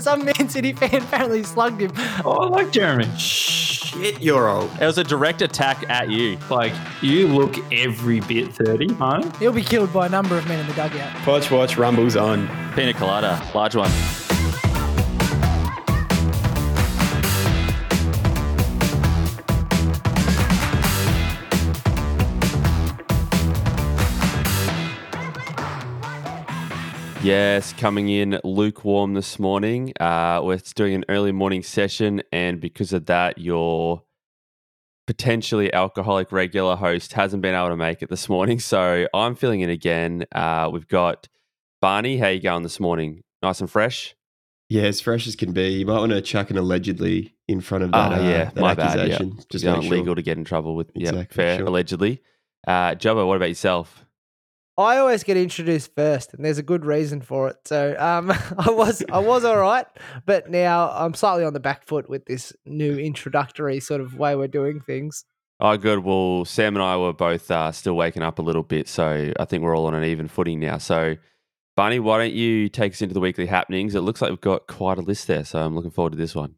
Some Man City fan apparently slugged him. Oh, I like Jeremy. Shit, you're old. It was a direct attack at you. Like, you look every bit 30, Marnie. He'll be killed by a number of men in the dugout. Watch, watch, rumbles on. Pina colada, large one. Yes, coming in lukewarm this morning. Uh, we're doing an early morning session, and because of that, your potentially alcoholic regular host hasn't been able to make it this morning. So I'm filling in again. Uh, we've got Barney. How you going this morning? Nice and fresh. Yeah, as fresh as can be. You might want to chuck an allegedly in front of that, Oh, uh, yeah, that my bad, yeah. Just make sure. legal to get in trouble with. Yeah, Exactly, fair. sure. Allegedly. Uh, what about yourself? I always get introduced first, and there's a good reason for it. So um, I was I was all right, but now I'm slightly on the back foot with this new introductory sort of way we're doing things. Oh, good. Well, Sam and I were both uh, still waking up a little bit, so I think we're all on an even footing now. So, Barney, why don't you take us into the weekly happenings? It looks like we've got quite a list there, so I'm looking forward to this one.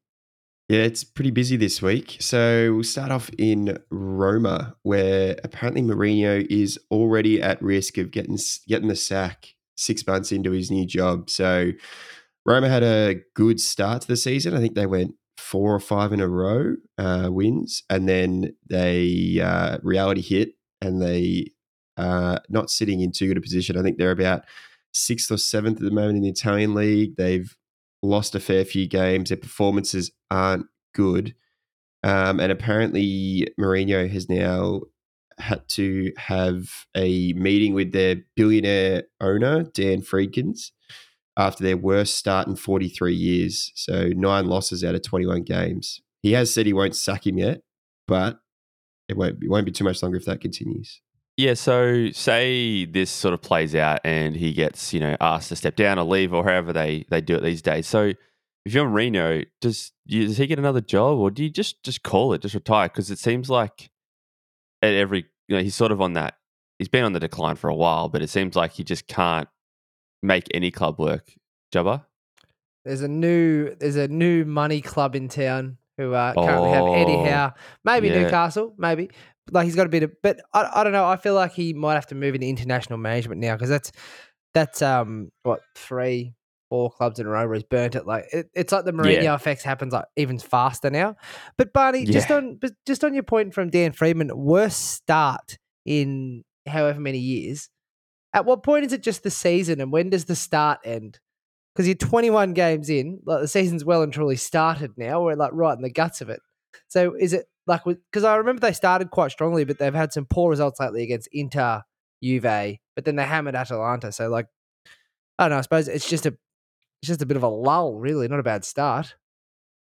Yeah, it's pretty busy this week. So we'll start off in Roma, where apparently Mourinho is already at risk of getting getting the sack six months into his new job. So Roma had a good start to the season. I think they went four or five in a row uh, wins, and then they uh, reality hit, and they uh, not sitting in too good a position. I think they're about sixth or seventh at the moment in the Italian league. They've lost a fair few games. Their performances aren't good. Um, and apparently, Mourinho has now had to have a meeting with their billionaire owner, Dan Friedkins, after their worst start in 43 years. So, nine losses out of 21 games. He has said he won't sack him yet, but it won't, it won't be too much longer if that continues. Yeah, so say this sort of plays out and he gets, you know, asked to step down or leave or however they, they do it these days. So if you're Reno, does you, does he get another job or do you just just call it, just retire? Because it seems like at every, you know, he's sort of on that. He's been on the decline for a while, but it seems like he just can't make any club work. Jubba? There's a new there's a new money club in town who uh, currently have Eddie Oh, Howe, maybe yeah. Newcastle, maybe. Like he's got a bit of, but I, I don't know. I feel like he might have to move into international management now because that's that's um what three four clubs in a row where he's burnt it. Like it, it's like the Mourinho Yeah. effects happens like even faster now. But Barney, just on but just on your point from Dan Friedman, worst start in however many years. At what point is it just the season, and when does the start end? Because you're 21 games in, like the season's well and truly started now. We're like right in the guts of it. So is it like because I remember they started quite strongly, but they've had some poor results lately against Inter, Juve, but then they hammered Atalanta. So like, I don't know. I suppose it's just a it's just a bit of a lull, really, not a bad start.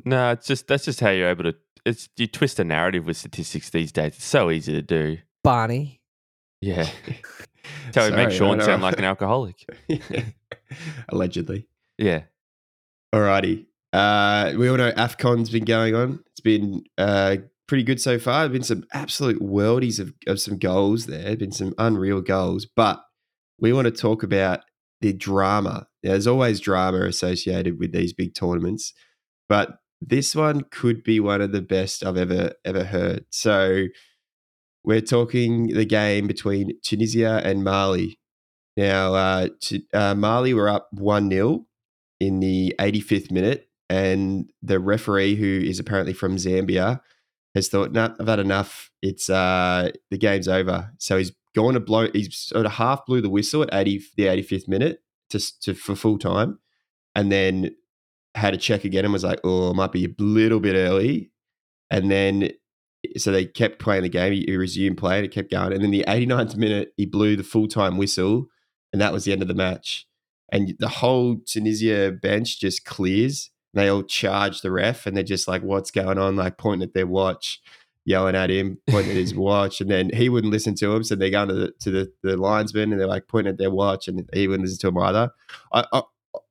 No, it's just that's just how you're able to. It's you twist a narrative with statistics these days. It's so easy to do. Barney, Yeah, so it makes Sean no, sound like an alcoholic. Allegedly. Yeah, Alrighty. Uh, we all know AFCON's been going on. It's been uh, pretty good so far. There's been some absolute worldies of, of some goals there. There's been some unreal goals. But we want to talk about the drama. There's always drama associated with these big tournaments. But this one could be one of the best I've ever ever heard. So we're talking the game between Tunisia and Mali. Now, uh, Tu- uh, Mali were up 1 0 in the 85th minute, and the referee, who is apparently from Zambia, has thought, "No, I've had enough. It's uh, the game's over." So he's going to blow. He sort of half blew the whistle at 80, the 85th minute to, to for full time, and then had a check again and was like, "Oh, it might be a little bit early," and then. So they kept playing the game. He he resumed playing. It kept going, and then the 89th minute, he blew the full time whistle, and that was the end of the match and the whole Tunisia bench just clears. They all charge the ref, and they're just like, "What's going on?" Like pointing at their watch, yelling at him, pointing at his watch, and then he wouldn't listen to him. So they go to the to the, the linesman, and they're like pointing at their watch, and he wouldn't listen to him either. I I,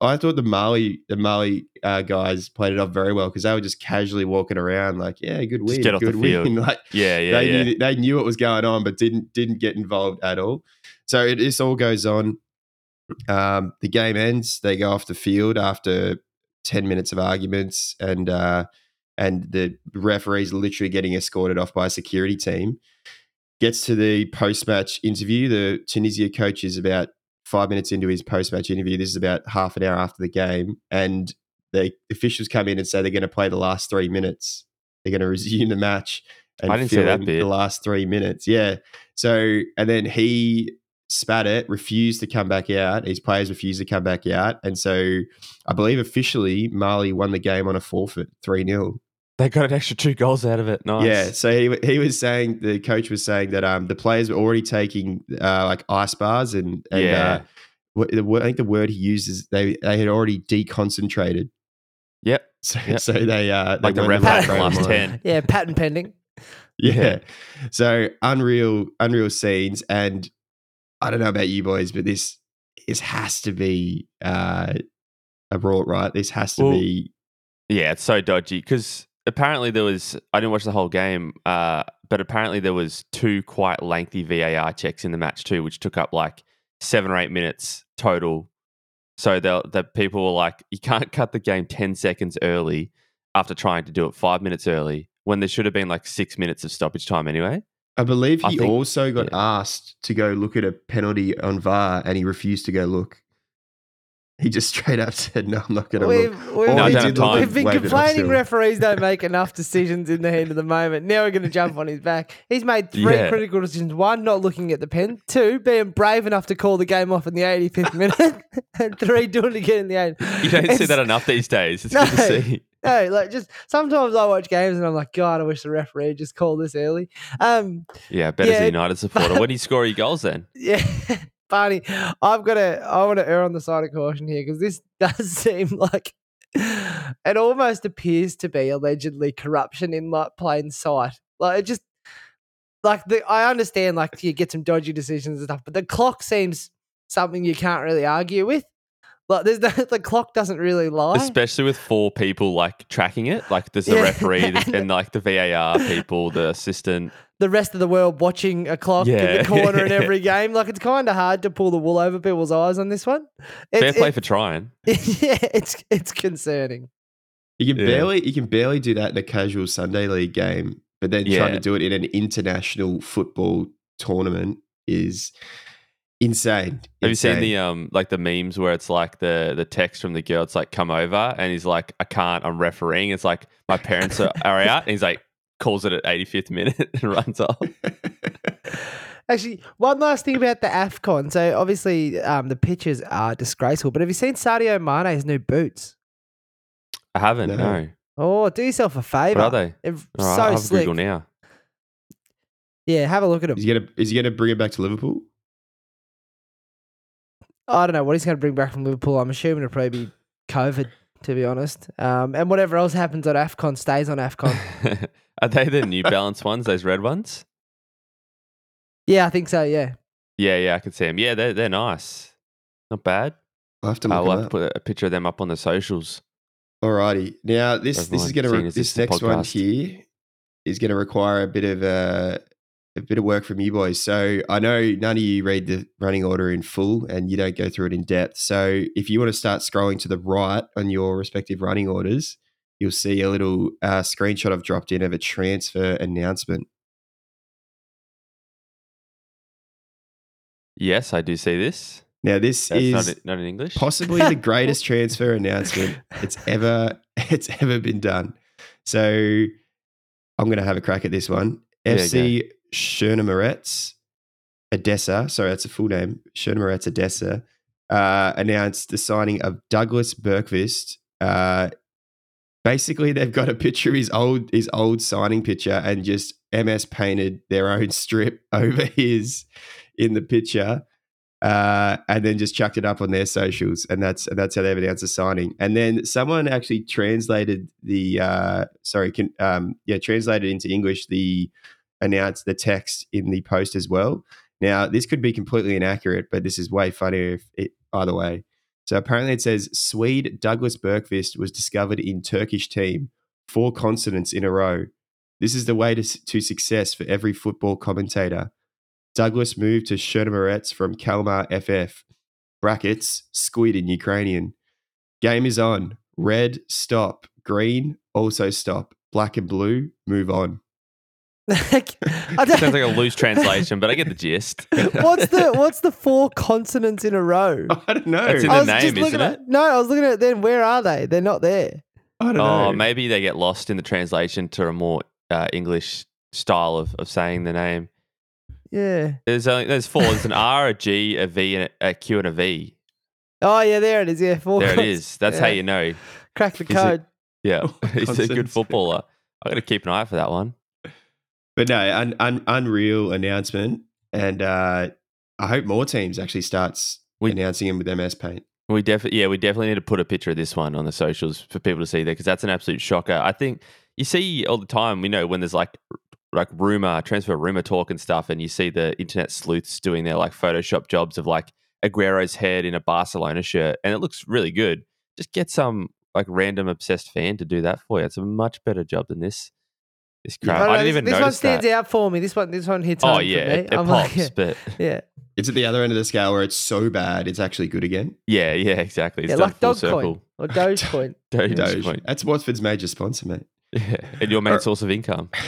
I thought the Mali the Mali uh, guys played it off very well because they were just casually walking around, like, "Yeah, good win, get off the good win." like yeah, yeah, they yeah. knew they knew what was going on, but didn't didn't get involved at all. So it, this all goes on. Um, the game ends. They go off the field after ten minutes of arguments, and uh, and the referees literally getting escorted off by a security team. Gets to the post match interview. The Tunisia coach is about five minutes into his post match interview. This is about half an hour after the game, and the officials come in and say they're going to play the last three minutes. They're going to resume the match. And I didn't see that bit. The last three minutes, yeah. So, and then he spat it, refused to come back out. His players refused to come back out, and so I believe officially Mali won the game on a forfeit, three 0 They got an extra two goals out of it. Nice. yeah, so he, he was saying the coach was saying that um the players were already taking uh, like ice bars and and Yeah. uh, what, the, word- I think the word he used is they they had already deconcentrated. Yep. So Yep. so they uh they Like the went ref and had the last more. 10. Yeah, patent pending. Yeah. Yeah. So unreal unreal scenes and I don't know about you boys, but this this has to be uh a rort, right? This has to Well, be Yeah, it's so dodgy because apparently there was. I didn't watch the whole game, uh, but apparently there was two quite lengthy VAR checks in the match too, which took up like seven or eight minutes total. So the the people were like, you can't cut the game ten seconds early after trying to do it five minutes early when there should have been like six minutes of stoppage time anyway. I believe I he think- also got yeah. asked to go look at a penalty on VAR and he refused to go look. He just straight up said, No, I'm not gonna We've, look. we've, No, been did time. we've been wave it off complaining referees don't make enough decisions in the heat of the moment. Now we're going to jump on his back. He's made three Yeah. critical decisions. One, not looking at the pen. Two, being brave enough to call the game off in the 85th minute. and three, doing it again in the 80th. You don't see that enough these days. It's No. good to see. No, like just sometimes I watch games and I'm like, God, I wish the referee just called this early. Um, Yeah, better as a United supporter. When do you score your goals then? Yeah, Barney, I've got to. I want to err on the side of caution here because this does seem like it almost appears to be allegedly corruption in like plain sight. Like it just like the. I understand like you get some dodgy decisions and stuff, but the clock seems something you can't really argue with. Like there's no, the clock doesn't really lie. Especially with four people like tracking it. Like there's the Yeah. referee the- and like the VAR people, the assistant. the rest of the world watching a clock in Yeah. the corner in every game. Like it's kind of hard to pull the wool over people's eyes on this one. Fair play it- for trying. yeah, it's it's concerning. You can Yeah. barely you can barely do that in a casual Sunday league game, but then trying to do it in an international football tournament is insane. Have you seen the um like the memes where it's like the the text from the girl? It's like come over, and he's like, I can't. I'm refereeing. It's like my parents are, are out, and he's like calls it at 85th minute and runs off. Actually, one last thing about the AFCON. So obviously um, the pitches are disgraceful, but have you seen Sadio Mane's new boots? I haven't. No. No. Oh, do yourself a favour. What are they? They're All right, so I'll have slick. Google now. Yeah, have a look at them. Is he gonna is he gonna bring it back to Liverpool? I don't know what he's going to bring back from Liverpool. I'm assuming it'll probably be COVID, to be honest. Um, and whatever else happens at AFCON stays on AFCON. are they the New Balance ones? Those red ones? yeah, I think so. Yeah. Yeah, yeah, I can see them. Yeah, they're they're nice. Not bad. I'll have to look I'll have to put a picture of them up on the socials. Alrighty. Now this this is gonna re- this this is a next one here is gonna require a bit of uh, a bit of work from you boys. So I know none of you read the running order in full and you don't go through it in depth. So if you want to start scrolling to the right on your respective running orders, you'll see a little uh, screenshot I've dropped in of a transfer announcement. Yes, I do see this. Now this That's is not, in- not in English. possibly the greatest transfer announcement it's ever it's ever been done. So I'm going to have a crack at this one. Yeah, FC Chernomorets Odessa, sorry, that's a full name. Chernomorets Odessa uh, announced the signing of Douglas Bergqvist. Uh, basically, they've got a picture of his old his old signing picture and just MS painted their own strip over his in the picture uh, and then just chucked it up on their socials, and that's and that's how they've announced the signing. And then someone actually translated the uh, sorry, can, um, yeah, translated into English the announced the text in the post as well. Now this could be completely inaccurate, but this is way funnier if it either way. So apparently it says Swede Douglas Bergqvist was discovered in Turkish team, four consonants in a row. This is the way to, to success for every football commentator. Douglas moved to Chernomorets from Kalmar FF. Brackets, squid in Ukrainian. Game is on. Red, stop. Green, also stop. Black and blue, move on. I don't- Sounds like a loose translation, but I get the gist. what's the what's the four consonants in a row? I don't know. It's in I the was name, looking isn't at it? no, I was looking at it then. Where are they? They're not there. I don't know. Oh, maybe they get lost in the translation to a more uh, English style of, of saying the name. Yeah. There's only there's four. There's an R, a G, a V, and a, a Q, and a V. Oh yeah, there it is. Yeah, four. There it cons- is. That's how you know. Crack the Is it- code. Yeah, he's a good footballer. I got to keep an eye out for that one. But no, un, un, unreal announcement. And uh, I hope more teams actually starts We- announcing him with MS Paint. We definitely, yeah, we definitely need to put a picture of this one on the socials for people to see there because that's an absolute shocker. I think you see all the time, we know when there's like like rumor, transfer rumor talk and stuff, and you see the internet sleuths doing their like Photoshop jobs of like Aguero's head in a Barcelona shirt, and it looks really good. Just get some like random obsessed fan to do that for you. It's a much better job than this. This Yeah. crap. I I, don't know, didn't this- even this one stands that. out for me. This one, this one hits. Oh home yeah, for me. it, it I'm pops, like, but yeah, It's at the other end of the scale where it's so bad, it's actually good again. yeah, yeah, exactly. It's yeah, like full Dogecoin circle. or Dogecoin. Doge Doge. coin. That's Watford's major sponsor, mate. Yeah, and your main Or- source of income.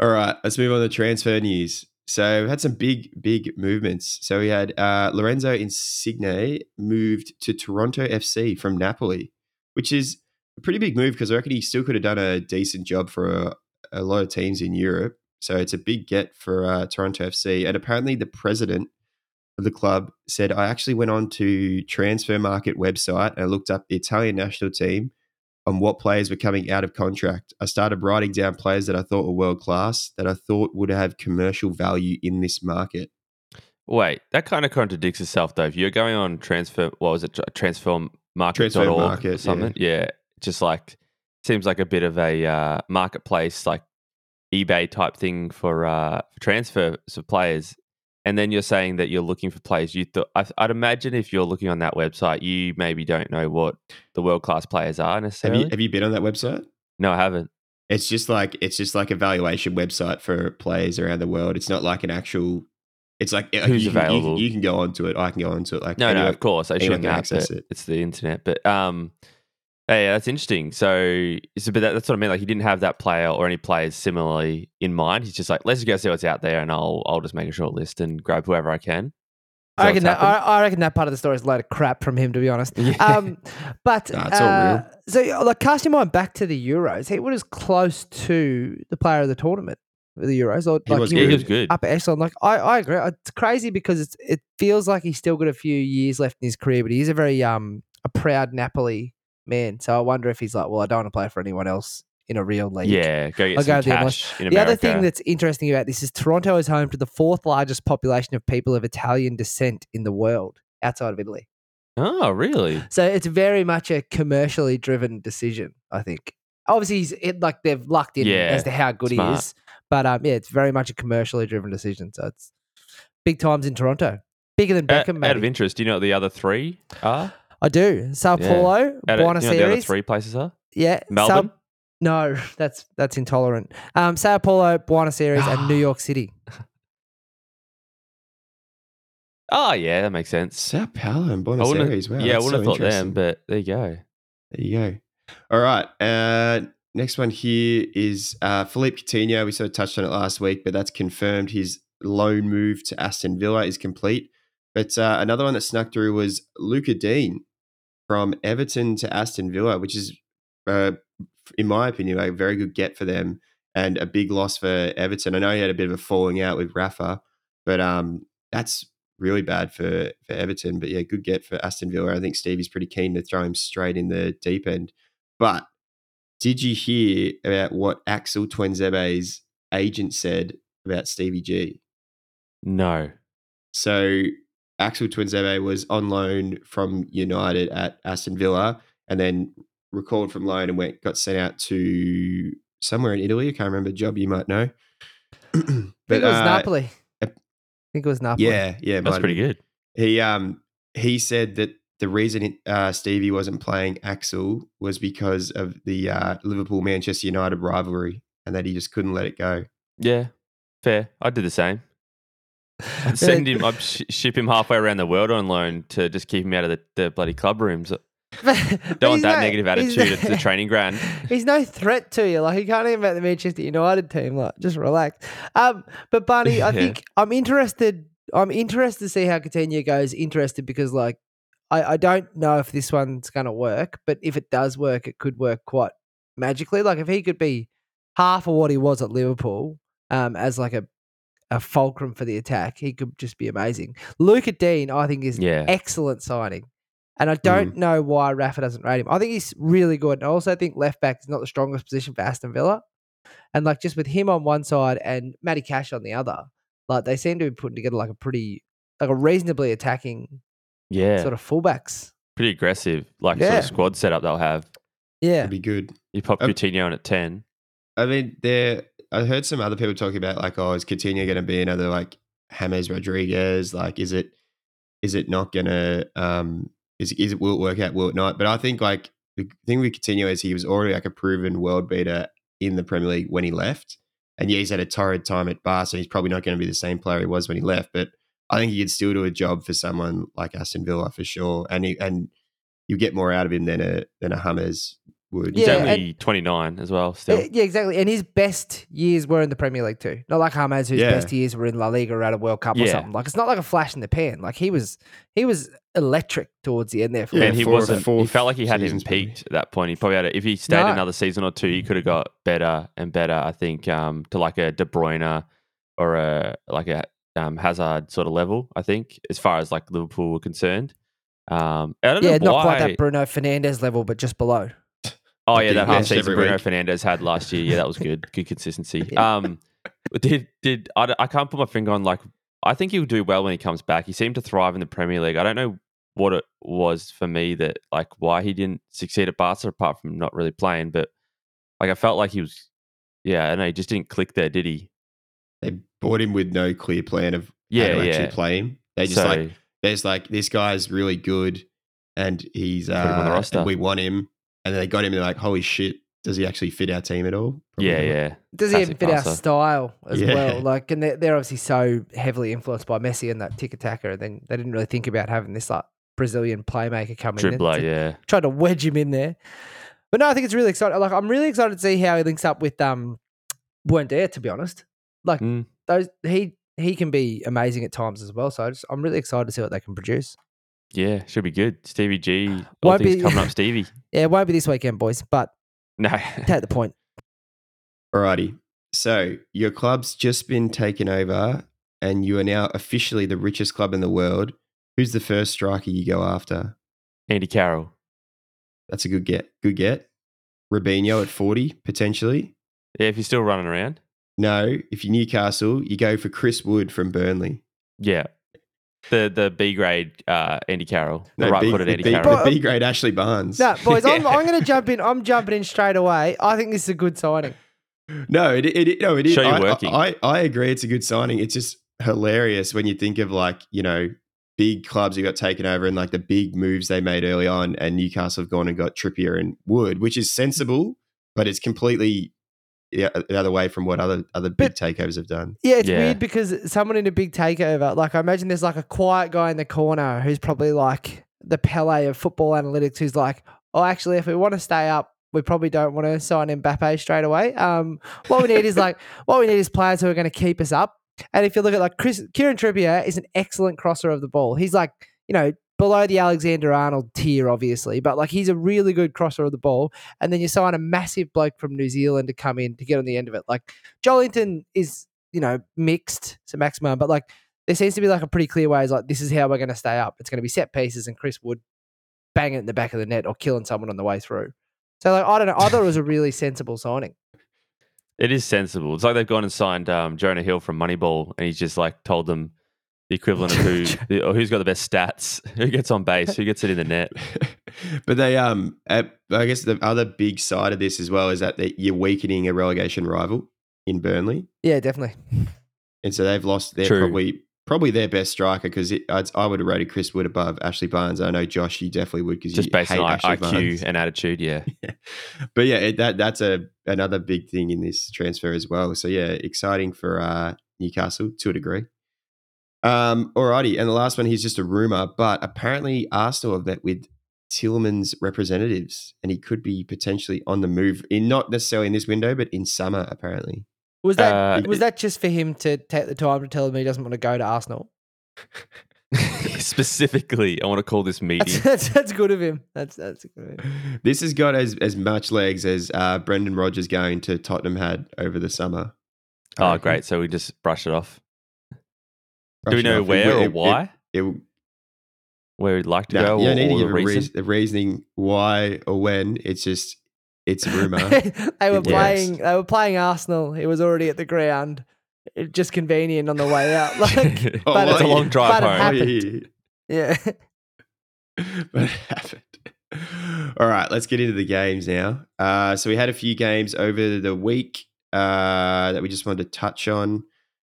All right, let's move on to transfer news. So we had some big, big movements. So we had uh, Lorenzo Insigne moved to Toronto FC from Napoli, which is a pretty big move because I reckon he still could have done a decent job for a, a lot of teams in Europe. So it's a big get for uh, Toronto FC. And apparently the president of the club said, I actually went on to Transfermarkt website and I looked up the Italian national team on what players were coming out of contract. I started writing down players that I thought were world class, that I thought would have commercial value in this market. Wait, that kind of contradicts itself, though. If you're going on transfer, what was it, Transfer or Market, yeah. something? Yeah. Just like seems like a bit of a uh, marketplace, like eBay type thing for uh, for transfers of players. And then you're saying that you're looking for players. You thought I, I'd imagine if you're looking on that website, you maybe don't know what the world class players are necessarily. Have you have you been on that website? no, I haven't. It's just like it's just like a valuation website for players around the world. It's not like an actual. It's like Who's you you, available? can- you can go onto it. I can go onto it. Like No, no, of course I shouldn't access but it. It's the internet, but um, hey, that's interesting. So, so but that, that's what I mean. Like, he didn't have that player or any players similarly in mind. He's just like, let's just go see what's out there, and I'll I'll just make a short list and grab whoever I can. I reckon that, I. I reckon that part of the story is a load of crap from him, to be honest. Yeah. Um, but Nah, it's all uh, so, like, cast your mind back to the Euros. He was close to the player of the tournament for the Euros, or He like was he yeah, he good. was good. upper echelon. Like, I, I agree. It's crazy because it's, it feels like he's still got a few years left in his career, but he's a very um a proud Napoli man. So I wonder if he's like, well, I don't want to play for anyone else in a real league. Yeah, go get I'll some go the cash in The other thing that's interesting about this is Toronto is home to the fourth largest population of people of Italian descent in the world outside of Italy. oh, really? So it's very much a commercially driven decision, I think. Obviously, he's, it, like they've lucked in Yeah, as to how good he is, but um, yeah, it's very much a commercially driven decision. So it's big times in Toronto, bigger than Beckham. out of interest, do you know what the other three are? I do. Sao Yeah. Paulo, Out of, Buenos you know the other Aires, three places are? yeah, Sao- Melbourne? no, that's that's intolerant. Um, Sao Paulo, Buenos Aires, and New York City. Oh, yeah, that makes sense. Sao Paulo and Buenos wouldn't Aires. Wow, yeah, I wouldn't so have thought them, but there you go. There you go. All right. Uh, next one here is uh, Philippe Coutinho. We sort of touched on it last week, but that's confirmed. His loan move to Aston Villa is complete. But uh, another one that snuck through was Lucas Digne from Everton to Aston Villa, which is, uh, in my opinion, a very good get for them and a big loss for Everton. I know he had a bit of a falling out with Rafa, but um, that's really bad for, for Everton. But yeah, good get for Aston Villa. I think Stevie's pretty keen to throw him straight in the deep end. But did you hear about what Axel Tuanzebe's agent said about Stevie G? No. So Axel Tuanzebe was on loan from United at Aston Villa and then recalled from loan and went got sent out to somewhere in Italy. I can't remember job you might know. I think it was uh, Napoli. I think it was Napoli. Yeah, yeah, That's might pretty good. He um he said that the reason uh, Stevie wasn't playing Axel was because of the uh, Liverpool Manchester United rivalry, and that he just couldn't let it go. Yeah, fair. I'd do the same. I'd send him, I'd sh- ship him halfway around the world on loan to just keep him out of the, the bloody club rooms. But Don't he's want that no- negative attitude no- at the training ground. He's no threat to you. Like he can't even make the Manchester United team. Like just relax. Um, but Barney, I Yeah. think I'm interested. I'm interested to see how Coutinho goes. Interested because like I, I don't know if this one's gonna work, but if it does work, it could work quite magically. Like if he could be half of what he was at Liverpool, um, as like a a fulcrum for the attack, he could just be amazing. Lucas Digne, I think, is Yeah. excellent signing. And I don't know why Rafa doesn't rate him. I think he's really good. And I also think left back is not the strongest position for Aston Villa. And like just with him on one side and Matty Cash on the other, like they seem to be putting together like a pretty, like a reasonably attacking Yeah. sort of fullbacks. Pretty aggressive, like sort of squad setup they'll have. Yeah. It'd be good. You pop Um, Coutinho in at 10. I mean, there. I heard some other people talking about like, oh, is Coutinho going to be another like James Rodriguez? Like, is it is it not going to um is is it will it work out? Will it not? But I think like the thing with Coutinho is he was already like a proven world beater in the Premier League when he left, and yeah, he's had a torrid time at Bar, so he's probably not going to be the same player he was when he left. But I think he could still do a job for someone like Aston Villa for sure, and he, and you get more out of him than a than a Hummers would. He's Yeah, only 29 as well, still. Yeah, exactly. And his best years were in the Premier League too. Not like James, whose Yeah. best years were in La Liga or at a World Cup or Yeah. something. Like it's not like a flash in the pan. Like he was, he was electric towards the end there. For Yeah, and he four- wasn't. He fourth felt like he hadn't even seasons, maybe. peaked at that point. He probably had. A, if he stayed No. another season or two, he could have got better and better. I think um, to like a De Bruyne or a like a um, Hazard sort of level. I think as far as like Liverpool were concerned. Um, I don't yeah, know not why. quite that Bruno Fernandes level, but just below. Oh yeah, that half season Bruno. Fernandes had last year. Yeah, that was good. Good consistency. Yeah. Um, did did I, I can't put my finger on like I think he'll do well when he comes back. He seemed to thrive in the Premier League. I don't know what it was for me that like why he didn't succeed at Barca apart from not really playing, but like I felt like he was. Yeah, I know. He just didn't click there, did he? They bought him with no clear plan of Yeah, how to yeah. actually play him. They just so, like there's like this guy's really good and he's uh on the roster. and we want him and then they got him and they're like holy shit does he actually fit our team at all Probably yeah, not. yeah, Does he even Classic fit our style as Yeah. well? Like, and they're, they're obviously so heavily influenced by Messi and that tiki-taka. And then they didn't really think about having this like Brazilian playmaker come in. and dribbler. Yeah, Tried to wedge him in there. But no, I think it's really exciting. Like, I'm really excited to see how he links up with um Buendia, to be honest. Like, Mm. those he he can be amazing at times as well. So I just, I'm really excited to see what they can produce. Yeah, should be good. Stevie G, all Won't things be- coming up. Stevie, Yeah, it won't be this weekend, boys, but no, take the point. alrighty so your club's just been taken over and you are now officially the richest club in the world who's the first striker you go after Andy Carroll. that's a good get good get Robinho at 40 potentially Yeah, if you're still running around. no if you're Newcastle you go for Chris Wood from Burnley Yeah. The the B grade uh, Andy Carroll, the no, right B, footed Andy B, Carroll. the B grade Ashley Barnes No, boys, I'm, I'm going to jump in. I'm jumping in straight away. I think this is a good signing. No, it, it, it- no, it is. Show you I, working. I, I agree. It's a good signing. It's just hilarious when you think of like you know big clubs who got taken over and like the big moves they made early on, and Newcastle have gone and got Trippier and Wood, which is sensible, but it's completely yeah, the other way from what other other big But- takeovers have done. Yeah, it's Yeah. weird because someone in a big takeover, like I imagine there's like a quiet guy in the corner who's probably like the Pele of football analytics who's like, oh, actually, if we want to stay up, we probably don't want to sign Mbappe straight away. Um, what we need is like, what we need is players who are going to keep us up. And if you look at like Chris, Kieran Trippier is an excellent crosser of the ball. He's like, you know, below the Alexander Arnold tier, obviously, but like he's a really good crosser of the ball. And then you sign a massive bloke from New Zealand to come in to get on the end of it. Like Joelinton is, you know, mixed to maximum, but like there seems to be like a pretty clear way. Is like this is how we're going to stay up. It's going to be set pieces and Chris Wood bang it in the back of the net or killing someone on the way through. So like I don't know. I thought it was a really sensible signing. It is sensible. It's like they've gone and signed um, Jonah Hill from Moneyball, and he's just like told them the equivalent of who the, or who's got the best stats, who gets on base, who gets it in the net. but they um, at, I guess the other big side of this as well is that they, you're weakening a relegation rival in Burnley. Yeah, definitely. And so they've lost their True. probably probably their best striker because I would have rated Chris Wood above Ashley Barnes. I know Josh, you definitely would because Just you based hate on Ashley IQ Barnes. and attitude. Yeah. but yeah, it, that that's a another big thing in this transfer as well. So yeah, exciting for uh, Newcastle to a degree. Um, alrighty, and the last one here's just a rumor, but apparently Arsenal have met with Tielemans representatives, and he could be potentially on the move in not necessarily in this window, but in summer apparently. Was that Uh, was that just for him to take the time to tell him he doesn't want to go to Arsenal? Specifically, I want to call this That's, meeting. that's, that's good of him. That's that's good. Of him. This has got as as much legs as uh, Brendan Rodgers going to Tottenham had over the summer. Oh, great. So we just brush it off. Brush Do we know off. Where will- or it- why? It, it, Where we'd like to no, go you don't need to give a, reason? reas- a reasoning why or when. It's just it's a rumor. they were It playing. works. They were playing Arsenal. It was already at the ground. It, just convenient on the way out. Like, Oh, but it's a long drive but it home. happened. yeah. but it happened. All right, let's get into the games now. Uh, so we had a few games over the week uh, that we just wanted to touch on.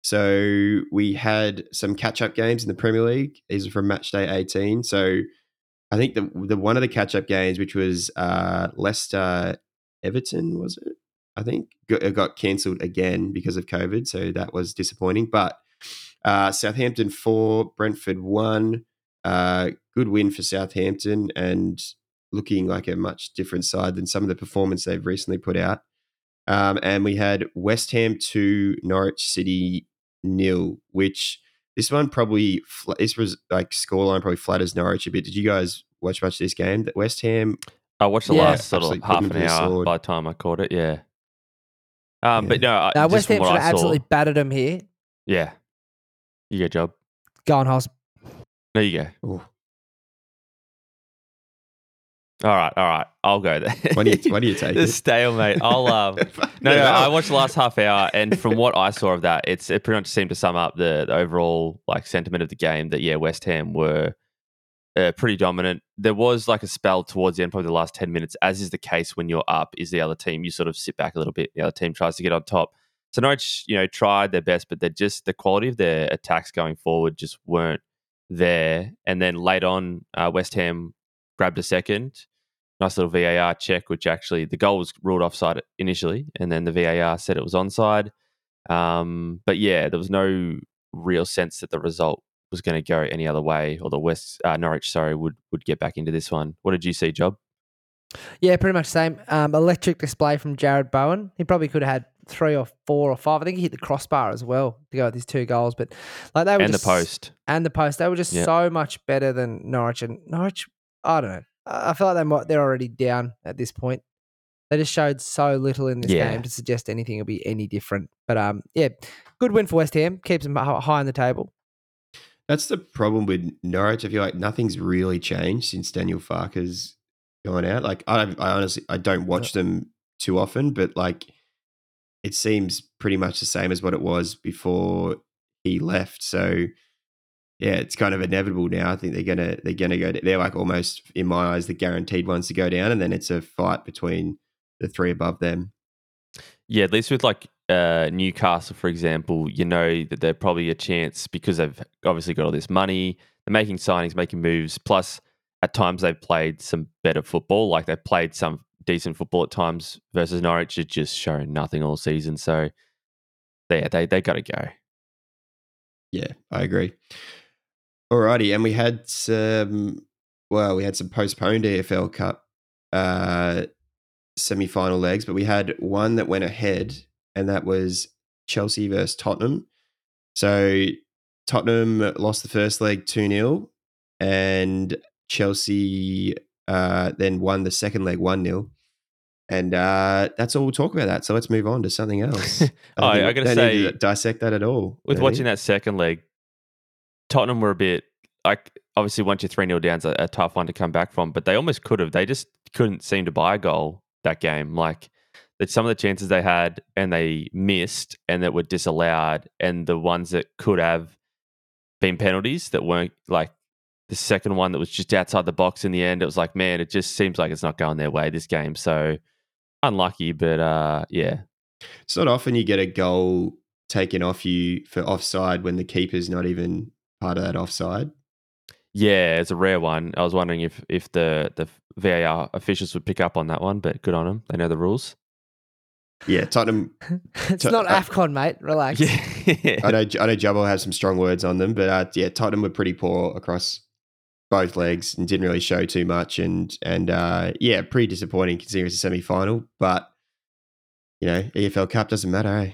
So we had some catch-up games in the Premier League. These are from match day 18. So I think the the one of the catch-up games, which was uh, Leicester Everton, was it? I think it got cancelled again because of COVID. So that was disappointing. But uh, Southampton four, Brentford one. Uh, good win for Southampton and looking like a much different side than some of the performance they've recently put out. Um, and we had West Ham 2, Norwich City nil, which this one probably, this was like scoreline probably flatters Norwich a bit. Did you guys watch much of this game? That West Ham, I watched the Yeah. last sort of half an hour sword. by the time I caught it. Yeah. Um, Yeah. But no, I- Now just West Ham should have absolutely battered him here. yeah. You get a job. Go on, Hoss. There you go. oh, All right, all right. I'll go there. why, do you, do you take the stalemate. I'll um. No, no, I watched the last half hour, and from what I saw of that, it's it pretty much seemed to sum up the, the overall like sentiment of the game. That yeah, West Ham were uh, pretty dominant. There was like a spell towards the end, probably the last ten minutes, as is the case when you're up. Is the other team you sort of sit back a little bit? The other team tries to get on top. So Norwich, you know, tried their best, but they're just the quality of their attacks going forward just weren't there. And then late on, uh, West Ham grabbed a second. Nice little VAR check, which actually the goal was ruled offside initially, and then the VAR said it was onside. Um, but yeah, there was no real sense that the result was going to go any other way, or the West uh, Norwich, sorry, would would get back into this one. What did you see, Job? Yeah, pretty much same. Um, electric display from Jarrod Bowen. He probably could have had three or four or five. I think he hit the crossbar as well to go with his two goals. But like they were And the post. and the post, they were just Yep. so much better than Norwich. And Norwich, I don't know. I I feel like they might, they're already down at this point. They just showed so little in this Yeah. game to suggest anything will be any different. But um, yeah, good win for West Ham. Keeps them high on the table. That's the problem with Norwich. I feel like nothing's really changed since Daniel Farke's gone out. Like I, I honestly, I don't watch them too often, but like it seems pretty much the same as what it was before he left. So yeah, it's kind of inevitable now. I think they're gonna they're gonna go. They're like almost in my eyes the guaranteed ones to go down, and then it's a fight between the three above them. Yeah, at least with like uh, Newcastle, for example, you know that they're probably a chance because they've obviously got all this money. They're making signings, making moves. Plus, at times they've played some better football. Like they've played some decent football at times versus Norwich. It's just shown nothing all season. So, yeah, they they got to go. Yeah, I agree. Alrighty, and we had some. Well, we had some postponed EFL Cup uh, semi-final legs, but we had one that went ahead, and that was Chelsea versus Tottenham. So Tottenham lost the first leg two 0 and Chelsea uh, then won the second leg one 0 and uh, that's all we'll talk about that. So let's move on to something else. Oh, I gotta don't need to say- dissect that at all. With watching that second leg, Tottenham were a bit like obviously once you're 3 0 down, a, a tough one to come back from, but they almost could have. They just couldn't seem to buy a goal that game. Like that some of the chances they had and they missed and that were disallowed, and the ones that could have been penalties that weren't like the second one that was just outside the box in the end. It was like, man, it just seems like it's not going their way this game. So unlucky, but uh, yeah, It's not often you get a goal taken off you for offside when the keeper's not even part of that offside. Yeah, it's a rare one. I was wondering if if the the VAR officials would pick up on that one, but good on them. They know the rules. Yeah, Tottenham. it's So, not uh, AFCON, mate. Relax. Yeah, I know. I know. Jubbo have some strong words on them, but uh, yeah, Tottenham were pretty poor across both legs and didn't really show too much. And and uh, yeah, pretty disappointing considering it's a semi final. But you know, EFL Cup doesn't matter. Eh?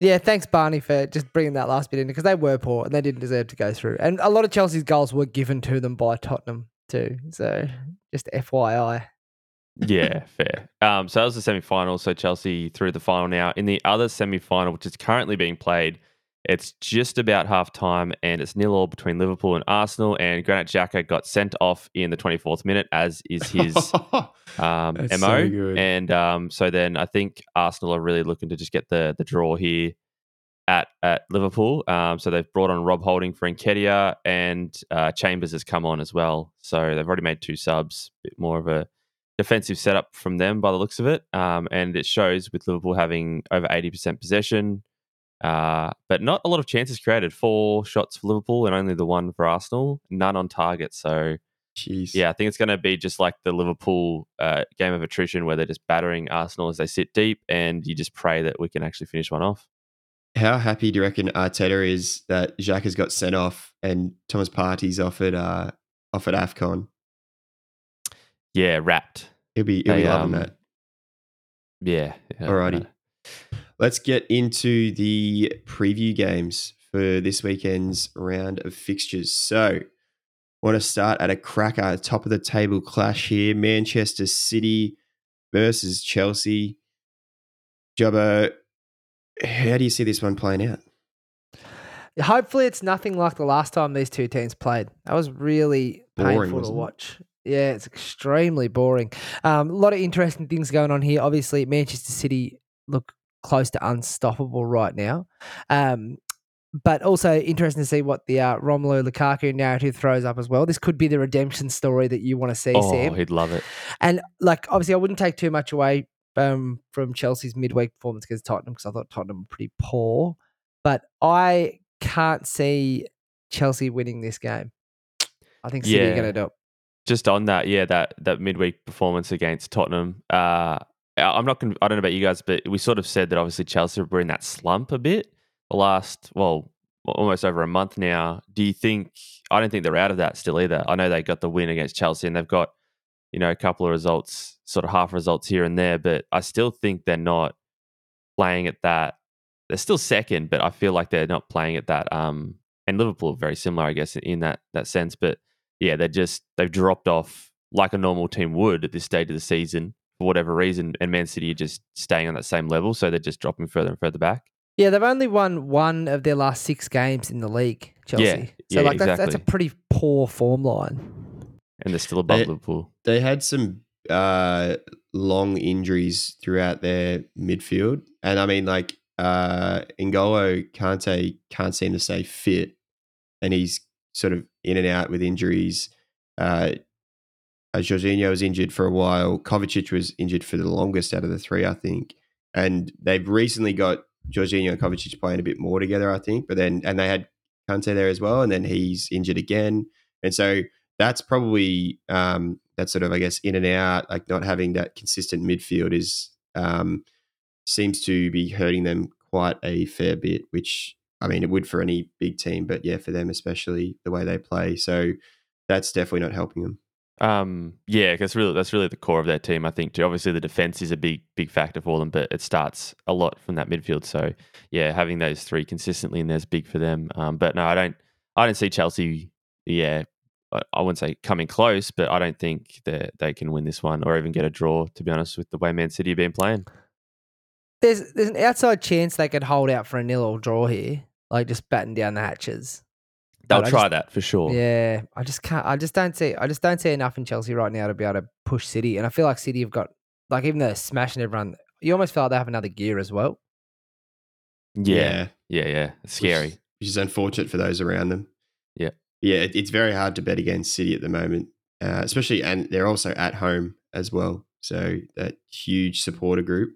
Yeah, thanks Barney for just bringing that last bit in because they were poor and they didn't deserve to go through. And a lot of Chelsea's goals were given to them by Tottenham too. So just FYI. yeah, fair. Um, so that was the semi final. So Chelsea through the final now. In the other semi final, which is currently being played, it's just about half time and it's nil all between Liverpool and Arsenal. And Granit Xhaka got sent off in the 24th minute, as is his um, MO. so. And um, so then I think Arsenal are really looking to just get the the draw here at at Liverpool. Um, so they've brought on Rob Holding for Nketiah and uh, Chambers has come on as well. So they've already made two subs, bit more of a defensive setup from them by the looks of it. Um, and it shows with Liverpool having over 80% possession. Uh, but not a lot of chances created. Four shots for Liverpool and only the one for Arsenal. None on target. So Jeez. yeah, I think it's going to be just like the Liverpool uh, game of attrition where they're just battering Arsenal as they sit deep, and you just pray that we can actually finish one off. How happy do you reckon Arteta is that Xhaka has got sent off and Thomas Partey's offered uh offered AFCON? Yeah, wrapped. He'll be he'll be They, loving um, that. Yeah. yeah, Alrighty. uh, Let's get into the preview games for this weekend's round of fixtures. So, want to start at a cracker, top of the table clash here: Manchester City versus Chelsea. Jobbo, how do you see this one playing out? Hopefully, it's nothing like the last time these two teams played. That was really Boring, painful to wasn't it? watch. Yeah, it's extremely boring. Um, a lot of interesting things going on here. Obviously, Manchester City look close to unstoppable right now. Um, but also interesting to see what the uh, Romelu Lukaku narrative throws up as well. This could be the redemption story that you want to see, Oh, Sam. he'd love it. And like, obviously, I wouldn't take too much away um, from Chelsea's midweek performance against Tottenham because I thought Tottenham were pretty poor. But I can't see Chelsea winning this game. I think City are going to do it. Just on that, yeah, that that midweek performance against Tottenham. Uh, I'm not. Con- I don't know about you guys, but we sort of said that obviously Chelsea were in that slump a bit the last, well, almost over a month now. Do you think? I don't think they're out of that still either. I know they got the win against Chelsea, and they've got you know a couple of results, sort of half results here and there, but I still think they're not playing at that. They're still second, but I feel like they're not playing at that. Um, and Liverpool are very similar, I guess, in that that sense, but yeah, they're just they've dropped off like a normal team would at this stage of the season for whatever reason, and Man City are just staying on that same level, so they're just dropping further and further back. Yeah, they've only won one of their last six games in the league, Chelsea. so yeah, like that's, that's a pretty poor form line. And they're still above They- Liverpool. They had some uh, long injuries throughout their midfield, and I mean, like uh, N'Golo Kante can't seem to stay fit, and he's sort of in and out with injuries. Uh, uh, Jorginho was injured for a while. Kovacic was injured for the longest out of the three, I think. And they've recently got Jorginho and Kovacic playing a bit more together, I think. But then, and they had Kante there as well, and then he's injured again. And so that's probably um, that sort of, I guess, in and out, like not having that consistent midfield is um, seems to be hurting them quite a fair bit. Which I mean, it would for any big team, but yeah, for them especially the way they play. So that's definitely not helping them. Um, yeah, because really that's really the core of that team, I think. Too. Obviously, the defense is a big, big factor for them, but it starts a lot from that midfield. So, yeah, having those three consistently in there is big for them. Um, but no, I don't, I don't see Chelsea. Yeah, I, I wouldn't say coming close, but I don't think that they can win this one or even get a draw. To be honest, with the way Man City have been playing. There's there's an outside chance they could hold out for a nil or draw here, like just batten down the hatches. They'll But try just- that for sure. Yeah, I just can't. I just don't see. I just don't see enough in Chelsea right now to be able to push City. And I feel like City have got like even though they're smashing everyone, you almost feel like they have another gear as well. yeah, yeah, yeah. It's scary. Which is, which is unfortunate for those around them. Yeah. Yeah, it, it's very hard to bet against City at the moment, uh, especially, and they're also at home as well. So that huge supporter group,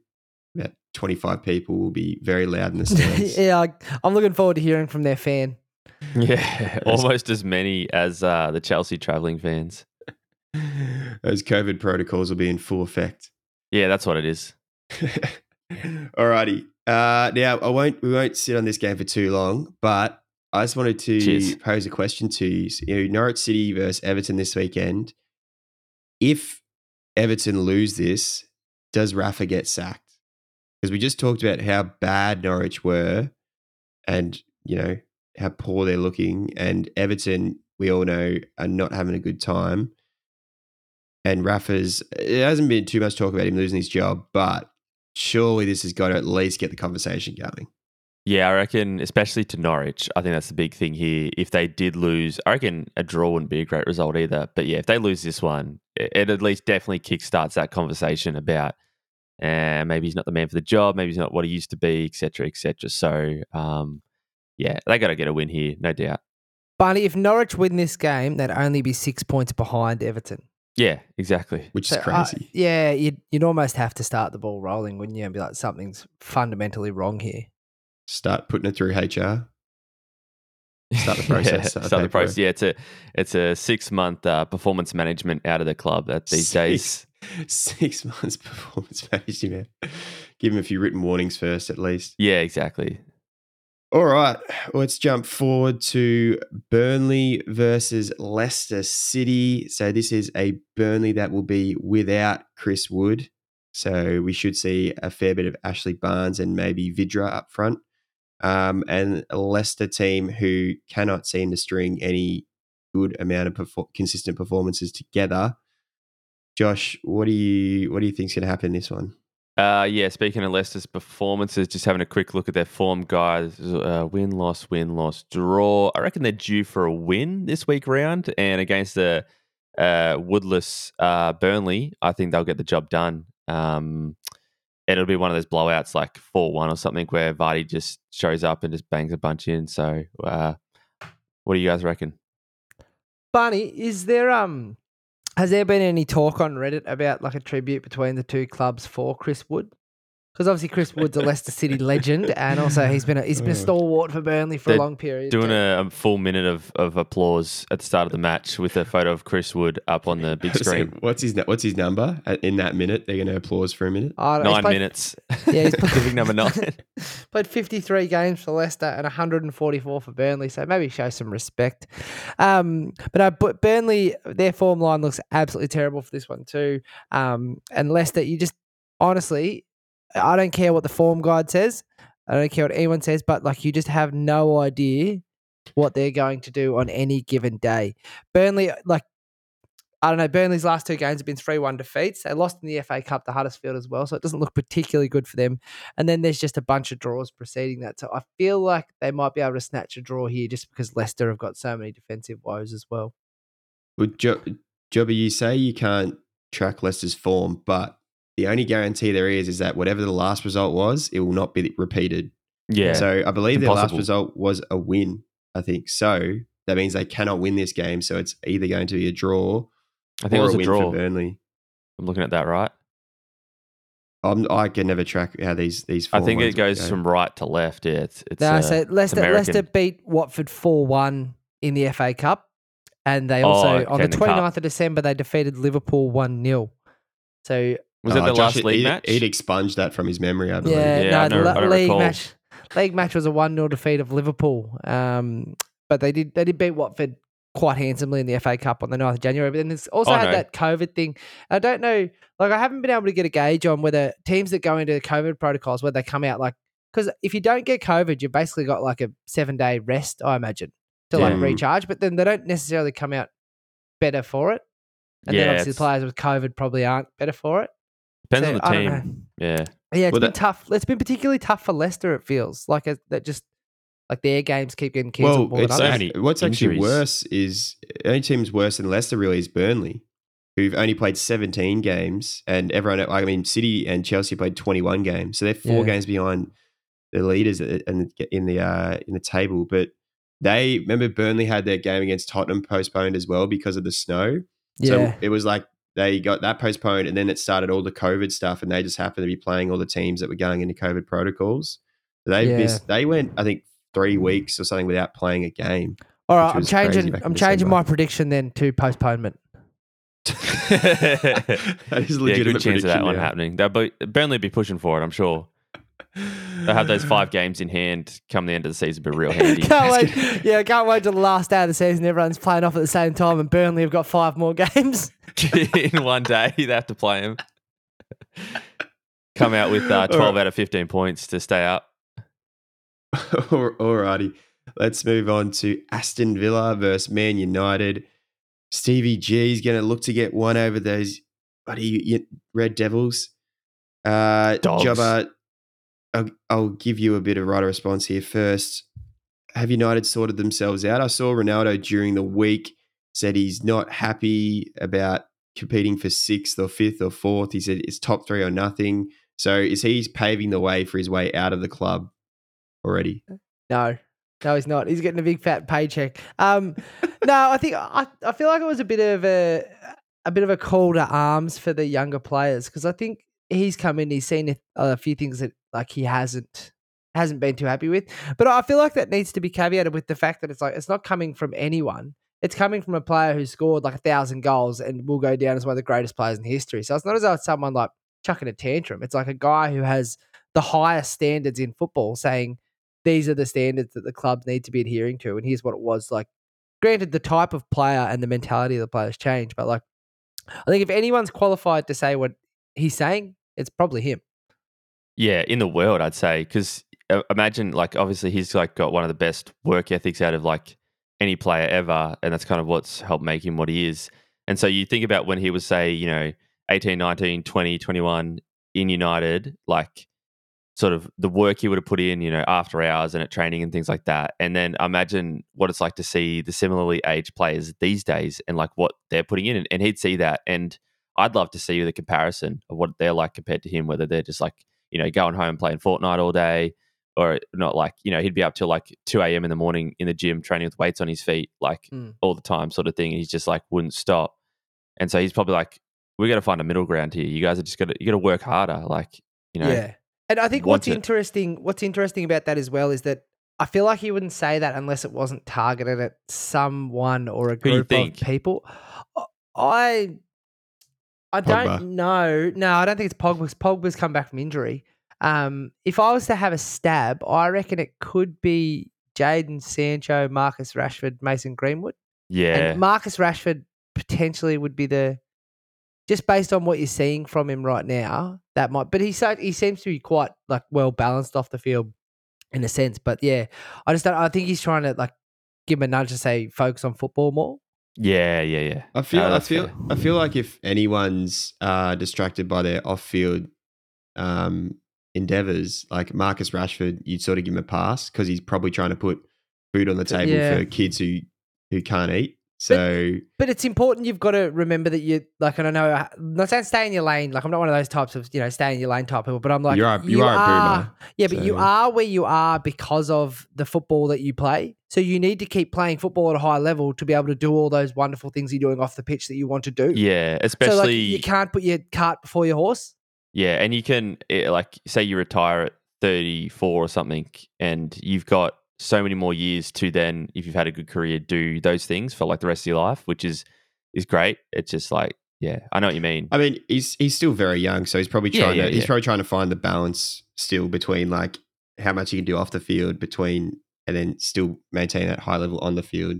about 25 people, will be very loud in the stands. yeah, I, I'm looking forward to hearing from their fan. Yeah, almost as many as uh, the Chelsea traveling fans. Those COVID protocols will be in full effect. Yeah, that's what it is. Alrighty. Uh, now I won't. We won't sit on this game for too long, but I just wanted to Cheers. pose a question to you. So, you know, Norwich City versus Everton this weekend. If Everton lose this, does Rafa get sacked? Because we just talked about how bad Norwich were and, you know, how poor they're looking. And Everton, we all know, are not having a good time. And Rafa's, it hasn't been too much talk about him losing his job, but surely this has got to at least get the conversation going. Yeah, I reckon, especially to Norwich, I think that's the big thing here. If they did lose, I reckon a draw wouldn't be a great result either. But yeah, if they lose this one, it, at least definitely kickstarts that conversation about uh, maybe he's not the man for the job, maybe he's not what he used to be, etc., etc. So um, yeah, they got to get a win here, no doubt. Barney, if Norwich win this game, they'd only be six points behind Everton. Yeah, exactly. Which is So, uh, crazy. yeah, you'd, you'd almost have to start the ball rolling, wouldn't you? And be like, something's fundamentally wrong here. Start putting it through HR. Start the process, Yeah, start the start the paperwork. process. Yeah, it's a it's a six month uh, performance management out of the club that these days. Six, six months performance management. Give him a few written warnings first, at least. Yeah, exactly. All right, let's jump forward to Burnley versus Leicester City. So this is a Burnley that will be without Chris Wood. So we should see a fair bit of Ashley Barnes and maybe Vydra up front. Um, and a Leicester team who cannot seem to string any good amount of perfor- consistent performances together. Josh, what do you what do you going to happen in this one? Uh, yeah, speaking of Leicester's performances, just having a quick look at their form, guys. Uh, win, loss, win, loss, draw. I reckon they're due for a win this week round, and against the uh, woodless uh, Burnley, I think they'll get the job done. Um, it'll be one of those blowouts, like four one or something, where Vardy just shows up and just bangs a bunch in. So, uh, what do you guys reckon? Barney, is there um has there been any talk on Reddit about like a tribute between the two clubs for Chris Wood? Because obviously Chris Wood's a Leicester City legend, and also he's been a, he's been a stalwart for Burnley for They're a long period. Doing a, a full minute of, of applause at the start of the match with a photo of Chris Wood up on the big So screen. what's his what's his number in that minute? They're going to applause for a minute. I don't Nine played- minutes. Yeah, he's played, Giving number nine. played 53 games for Leicester and 144 for Burnley, so maybe show some respect. Um, but no, but Burnley, their form line looks absolutely terrible for this one too. Um, and Leicester, you just honestly, I don't care what the form guide says. I don't care what anyone says, but like you just have no idea what they're going to do on any given day. Burnley, uh, like I don't know, Burnley's last two games have been 3 1 defeats. They lost in the FA Cup to Huddersfield as well, so it doesn't look particularly good for them. And then there's just a bunch of draws preceding that. So I feel like they might be able to snatch a draw here just because Leicester have got so many defensive woes as well. Well, jo- Jobby, you say you can't track Leicester's form, but the only guarantee there is is that whatever the last result was, it will not be repeated. Yeah. So I believe their last result was a win. I think so. That means they cannot win this game. So it's either going to be a draw I think or it was a a win draw. for Burnley. I'm looking at that right. I'm, I can never track how these these. I think it goes go. from right to left. Yeah, it's it's. No, uh, so Leicester, American. Leicester beat Watford 4 1 in the FA Cup. And they Oh, also, okay, on the in the cup. 29th of December, they defeated Liverpool 1 0. So, was it Oh, the Josh, last league he'd, match? He'd expunged that from his memory. I believe. yeah, Yeah, I no, the don't- I don't league recall. match, league match was a 1 0 defeat of Liverpool. Um, but they did they did beat Watford quite handsomely in the FA Cup on the 9th of January. But then there's also Oh, had no. that COVID thing. I don't know, like, I haven't been able to get a gauge on whether teams that go into the COVID protocols, whether they come out like, because if you don't get COVID, you've basically got like a seven day rest, I imagine, to like Yeah. recharge. But then they don't necessarily come out better for it. And Yeah, then obviously it's- players with COVID probably aren't better for it. Depends So, on the team. Yeah. Yeah, it's Well, been that- tough. It's been particularly tough for Leicester. It feels like it, that just like their games keep getting cancelled. Well, more it's than so others. many what's actually worse is the only team's worse than Leicester really is Burnley, who've only played 17 games, and everyone. I mean, City and Chelsea played 21 games, so they're four Yeah. games behind the leaders in the in the uh, in the table. But they remember Burnley had their game against Tottenham postponed as well because of the snow. Yeah. So it was like they got that postponed, and then it started all the COVID stuff, and they just happened to be playing all the teams that were going into COVID protocols. They Yeah. missed. They went, I think, three weeks or something without playing a game. all right. I'm changing. I'm changing December. my prediction then to postponement. that is a yeah, good chance of that prediction one happening. They'll be, Burnley will be pushing for it, I'm sure. They'll have those five games in hand come the end of the season, be real handy. can't wait. Yeah, can't wait till the last day of the season. Everyone's playing off at the same time, and Burnley have got five more games. in one day, they have to play them. Come out with uh, 12 out of 15 points to stay up. Alrighty. Let's move on to Aston Villa versus Man United. Stevie G is going to look to get one over those buddy Red Devils. Uh, Dogs. Jobber, I'll, I'll give you a bit of right response here first. Have United sorted themselves out? I saw Ronaldo during the week said he's not happy about competing for sixth or fifth or fourth. He said it's top three or nothing. So is he paving the way for his way out of the club already? No, no, he's not. He's getting a big fat paycheck. Um, no, I think I, I feel like it was a bit of a a bit of a call to arms for the younger players because I think he's come in, he's seen a, a few things that like he hasn't hasn't been too happy with. But I feel like that needs to be caveated with the fact that it's like it's not coming from anyone. It's coming from a player who scored like a thousand goals and will go down as one of the greatest players in history. So it's not as though it's someone like chucking a tantrum. It's like a guy who has the highest standards in football saying these are the standards that the clubs need to be adhering to. And here's what it was like. Granted, the type of player and the mentality of the players change, but like, I think if anyone's qualified to say what he's saying, it's probably him. Yeah, in the world, I'd say, because uh, imagine like obviously he's like got one of the best work ethics out of like any player ever, and that's kind of what's helped make him what he is. And so you think about when he was say, you know, 18, 19, 20, 21 in United, like sort of the work he would have put in, you know, after hours and at training and things like that. And then imagine what it's like to see the similarly aged players these days and like what they're putting in. And, and he'd see that. And I'd love to see the comparison of what they're like compared to him, whether they're just like, you know, going home playing Fortnite all day or not like, you know, he'd be up till like 2 a.m. in the morning in the gym training with weights on his feet, like Mm. all the time sort of thing. And he's just like, wouldn't stop. And so he's probably like, we got to find a middle ground here. You guys are just got to, you got to work harder. Like, you know, Yeah. And I think what's it. interesting what's interesting about that as well is that I feel like he wouldn't say that unless it wasn't targeted at someone or a group of people. I I Pogba. don't know. No, I don't think it's Pogba's Pogba's come back from injury. Um, if I was to have a stab, I reckon it could be Jadon Sancho, Marcus Rashford, Mason Greenwood. yeah. And Marcus Rashford potentially would be the just based on what you're seeing from him right now, that might but so he seems to be quite like well balanced off the field in a sense. But yeah, I just don't I think he's trying to like give him a nudge to say focus on football more. Yeah, yeah, yeah. I feel, No, I feel, fair. I feel like if anyone's uh, distracted by their off-field um, endeavors, like Marcus Rashford, you'd sort of give him a pass because he's probably trying to put food on the table Yeah. for kids who who can't eat. So But it's important you've got to remember that you like and I know I'm not saying stay in your lane, like I'm not one of those types of, you know, stay in your lane type people, but I'm like You are- you are a boomer, Yeah, but you are where you are because of the football that you play. So you need to keep playing football at a high level to be able to do all those wonderful things you're doing off the pitch that you want to do. Yeah, So especially like you can't put your cart before your horse. yeah, and you can eh, like say you retire at 34 or something and you've got so many more years to then if you've had a good career do those things for like the rest of your life, which is is great. It's just like yeah, I know what you mean. I mean, he's he's still very young, so he's probably trying yeah, to he's yeah. probably trying to find the balance still between like how much he can do off the field between and then still maintain that high level on the field.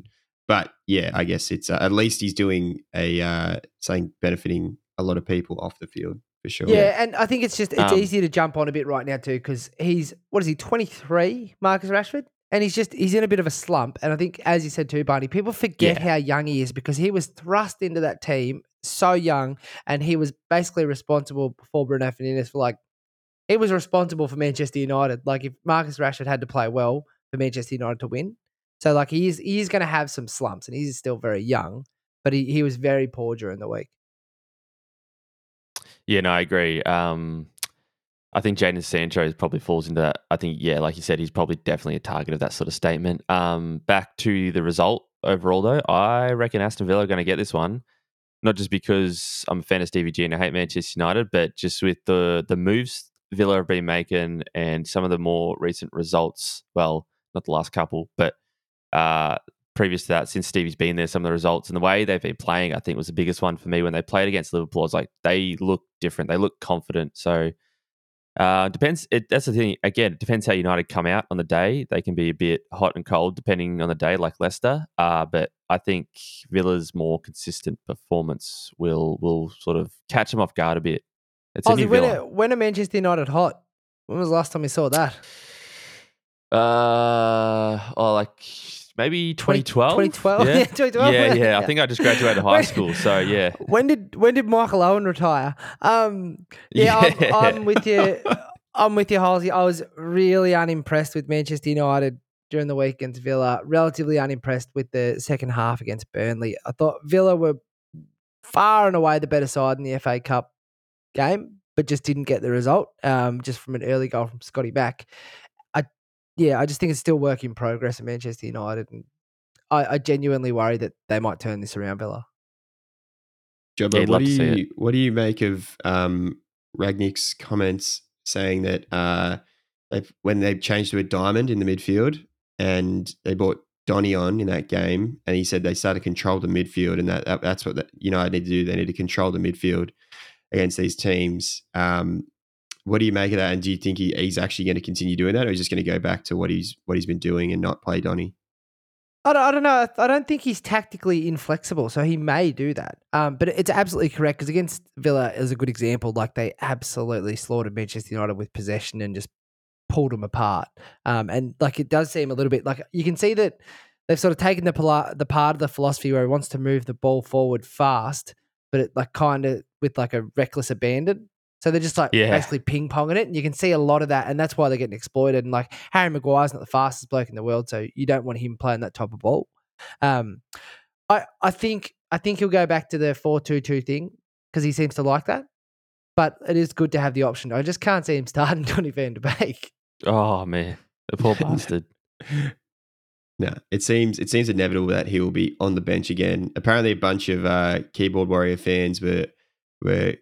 But yeah, I guess it's uh, at least he's doing a uh, something benefiting a lot of people off the field for sure. Yeah, and I think it's just it's Um, easy to jump on a bit right now too because he's what is he 23, Marcus Rashford, and he's just he's in a bit of a slump. And I think as you said too, Barney, people forget Yeah. how young he is because he was thrust into that team so young, and he was basically responsible before Bruno Fernandes for like he was responsible for Manchester United. Like if Marcus Rashford had to play well for Manchester United to win, so like he is he is going to have some slumps, and he's still very young, but he he was very poor during the week. Yeah, no, I agree. Um, I think Jadon Sancho probably falls into that. I think, yeah, like you said, he's probably definitely a target of that sort of statement. Um, back to the result overall, though, I reckon Aston Villa are going to get this one. Not just because I'm a fan of Stevie G and I hate Manchester United, but just with the the moves Villa have been making and some of the more recent results. Well, not the last couple, but uh, previous to that, since Stevie's been there, some of the results and the way they've been playing, I think was the biggest one for me when they played against Liverpool. I was like, they look different, they look confident. So Uh, depends. It, that's the thing. Again, it depends how United come out on the day. They can be a bit hot and cold depending on the day, like Leicester. Uh, but I think Villa's more consistent performance will will sort of catch them off guard a bit. It's a new when, Villa. are, when are Manchester United hot? When was the last time we saw that? Uh, oh, like maybe 2012. 2012? Yeah, Yeah, 2012, Yeah, yeah, yeah. I think I just graduated high When- school, so yeah. When did when did Michael Owen retire? Um, yeah, I'm, I'm with you. I'm with you, Halsey. I was really unimpressed with Manchester United during the week against Villa. Relatively unimpressed with the second half against Burnley. I thought Villa were far and away the better side in the FA Cup game, but just didn't get the result. Um, just from an early goal from Scotty Back. I, yeah, I just think it's still work in progress at Manchester United, and I, I genuinely worry that they might turn this around, Villa. Jobber, Yeah, what do to see it. you what do you make of um, Rangnick's comments saying that uh, they've, when they changed to a diamond in the midfield and they bought Donny on in that game, and he said they started to control the midfield, and that, that that's what the, United need to do. They need to control the midfield against these teams. Um, what do you make of that? And do you think he, he's actually going to continue doing that, or he's just going to go back to what he's what he's been doing and not play Donny? I don't, I don't know. I don't think he's tactically inflexible, so he may do that. Um, but it's absolutely correct because against Villa is a good example. Like they absolutely slaughtered Manchester United with possession and just pulled them apart. Um, and like it does seem a little bit like you can see that they've sort of taken the the part of the philosophy where he wants to move the ball forward fast, but it like kind of with like a reckless abandon. So they're just like Yeah. basically ping ponging it, and you can see a lot of that, and that's why they're getting exploited. And like Harry Maguire's not the fastest bloke in the world, so you don't want him playing that type of ball. Um, I I think I think he'll go back to the four two two thing because he seems to like that. But it is good to have the option. I just can't see him starting Donny Van de Beek. Oh man, the poor bastard. No, it seems it seems inevitable that he will be on the bench again. Apparently, a bunch of uh, keyboard warrior fans were were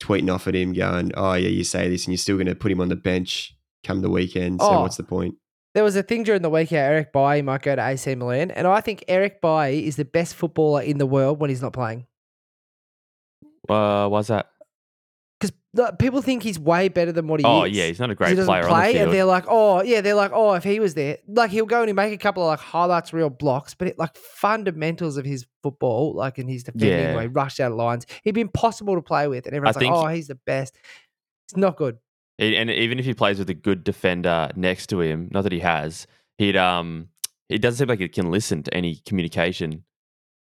tweeting off at him, going, "Oh yeah, you say this, and you're still going to put him on the bench come the weekend. So Oh. what's the point?" There was a thing during the week how Eric Bailly might go to AC Milan, and I think Eric Bailly is the best footballer in the world when he's not playing. Uh, why's that? People think he's way better than what he Oh is. Oh yeah, he's not a he great doesn't player on play, the and they're like, oh yeah, they're like, oh, if he was there, like he'll go and he'll make a couple of like highlights, real blocks, but it, like fundamentals of his football, like in his defending, Yeah. where he rushed out of lines, he'd be impossible to play with, and everyone's like, think- oh, he's the best. It's not good. And even if he plays with a good defender next to him, not that he has, he'd um, it doesn't seem like he can listen to any communication.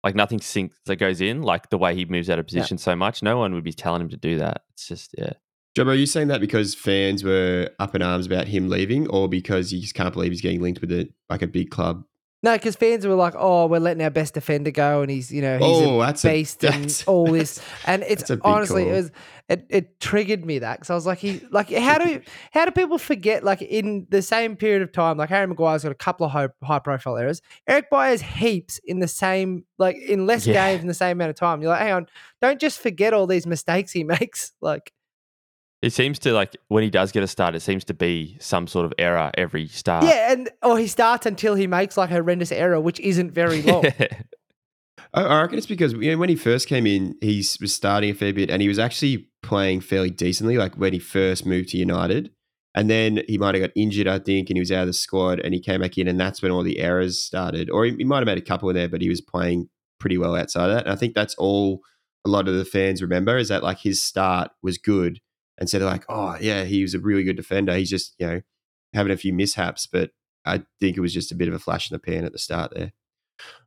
Like nothing syncs that goes in. Like the way he moves out of position so much, no one would be telling him to do that. It's just yeah. Jobber, are you saying that because fans were up in arms about him leaving, or because you just can't believe he's getting linked with a like a big club? No, because fans were like, "Oh, we're letting our best defender go, and he's, you know, he's Oh, a that's a- beast and all this." And it's that's a big honestly, call. it was it, it triggered me that because I was like, "He like how do how do people forget like in the same period of time? Like Harry Maguire's got a couple of high, high profile errors. Eric Bailly's heaps in the same like in less Yeah. games in the same amount of time. You're like, hang on, don't just forget all these mistakes he makes. Like, It seems to like when he does get a start, it seems to be some sort of error every start. yeah, and or he starts until he makes like a horrendous error, which isn't very long. I, I reckon it's because you know, when he first came in, he was starting a fair bit, and he was actually playing fairly decently. Like when he first moved to United, and then he might have got injured, I think, and he was out of the squad, and he came back in, and that's when all the errors started. Or he, he might have made a couple in there, but he was playing pretty well outside of that. And I think that's all a lot of the fans remember is that like his start was good, and so they're like, oh yeah, he was a really good defender. He's just you know having a few mishaps, but I think it was just a bit of a flash in the pan at the start there.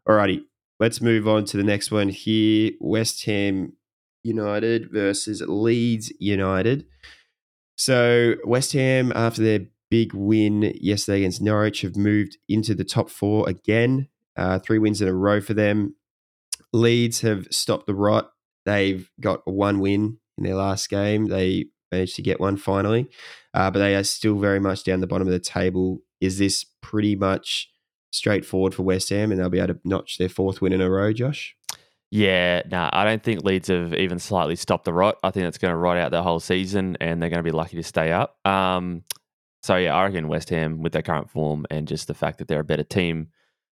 Alrighty, let's move on to the next one here. West Ham United versus Leeds United. So West Ham, after their big win yesterday against Norwich, have moved into the top four again. Uh, three wins in a row for them. Leeds have stopped the rot. They've got one win in their last game. They managed to get one finally, uh, but they are still very much down the bottom of the table. Is this pretty much straightforward for West Ham, and they'll be able to notch their fourth win in a row, Josh? Yeah, no, I don't think Leeds have even slightly stopped the rot. I think it's going to rot out the whole season, and they're going to be lucky to stay up. Um, so yeah, I reckon West Ham, with their current form and just the fact that they're a better team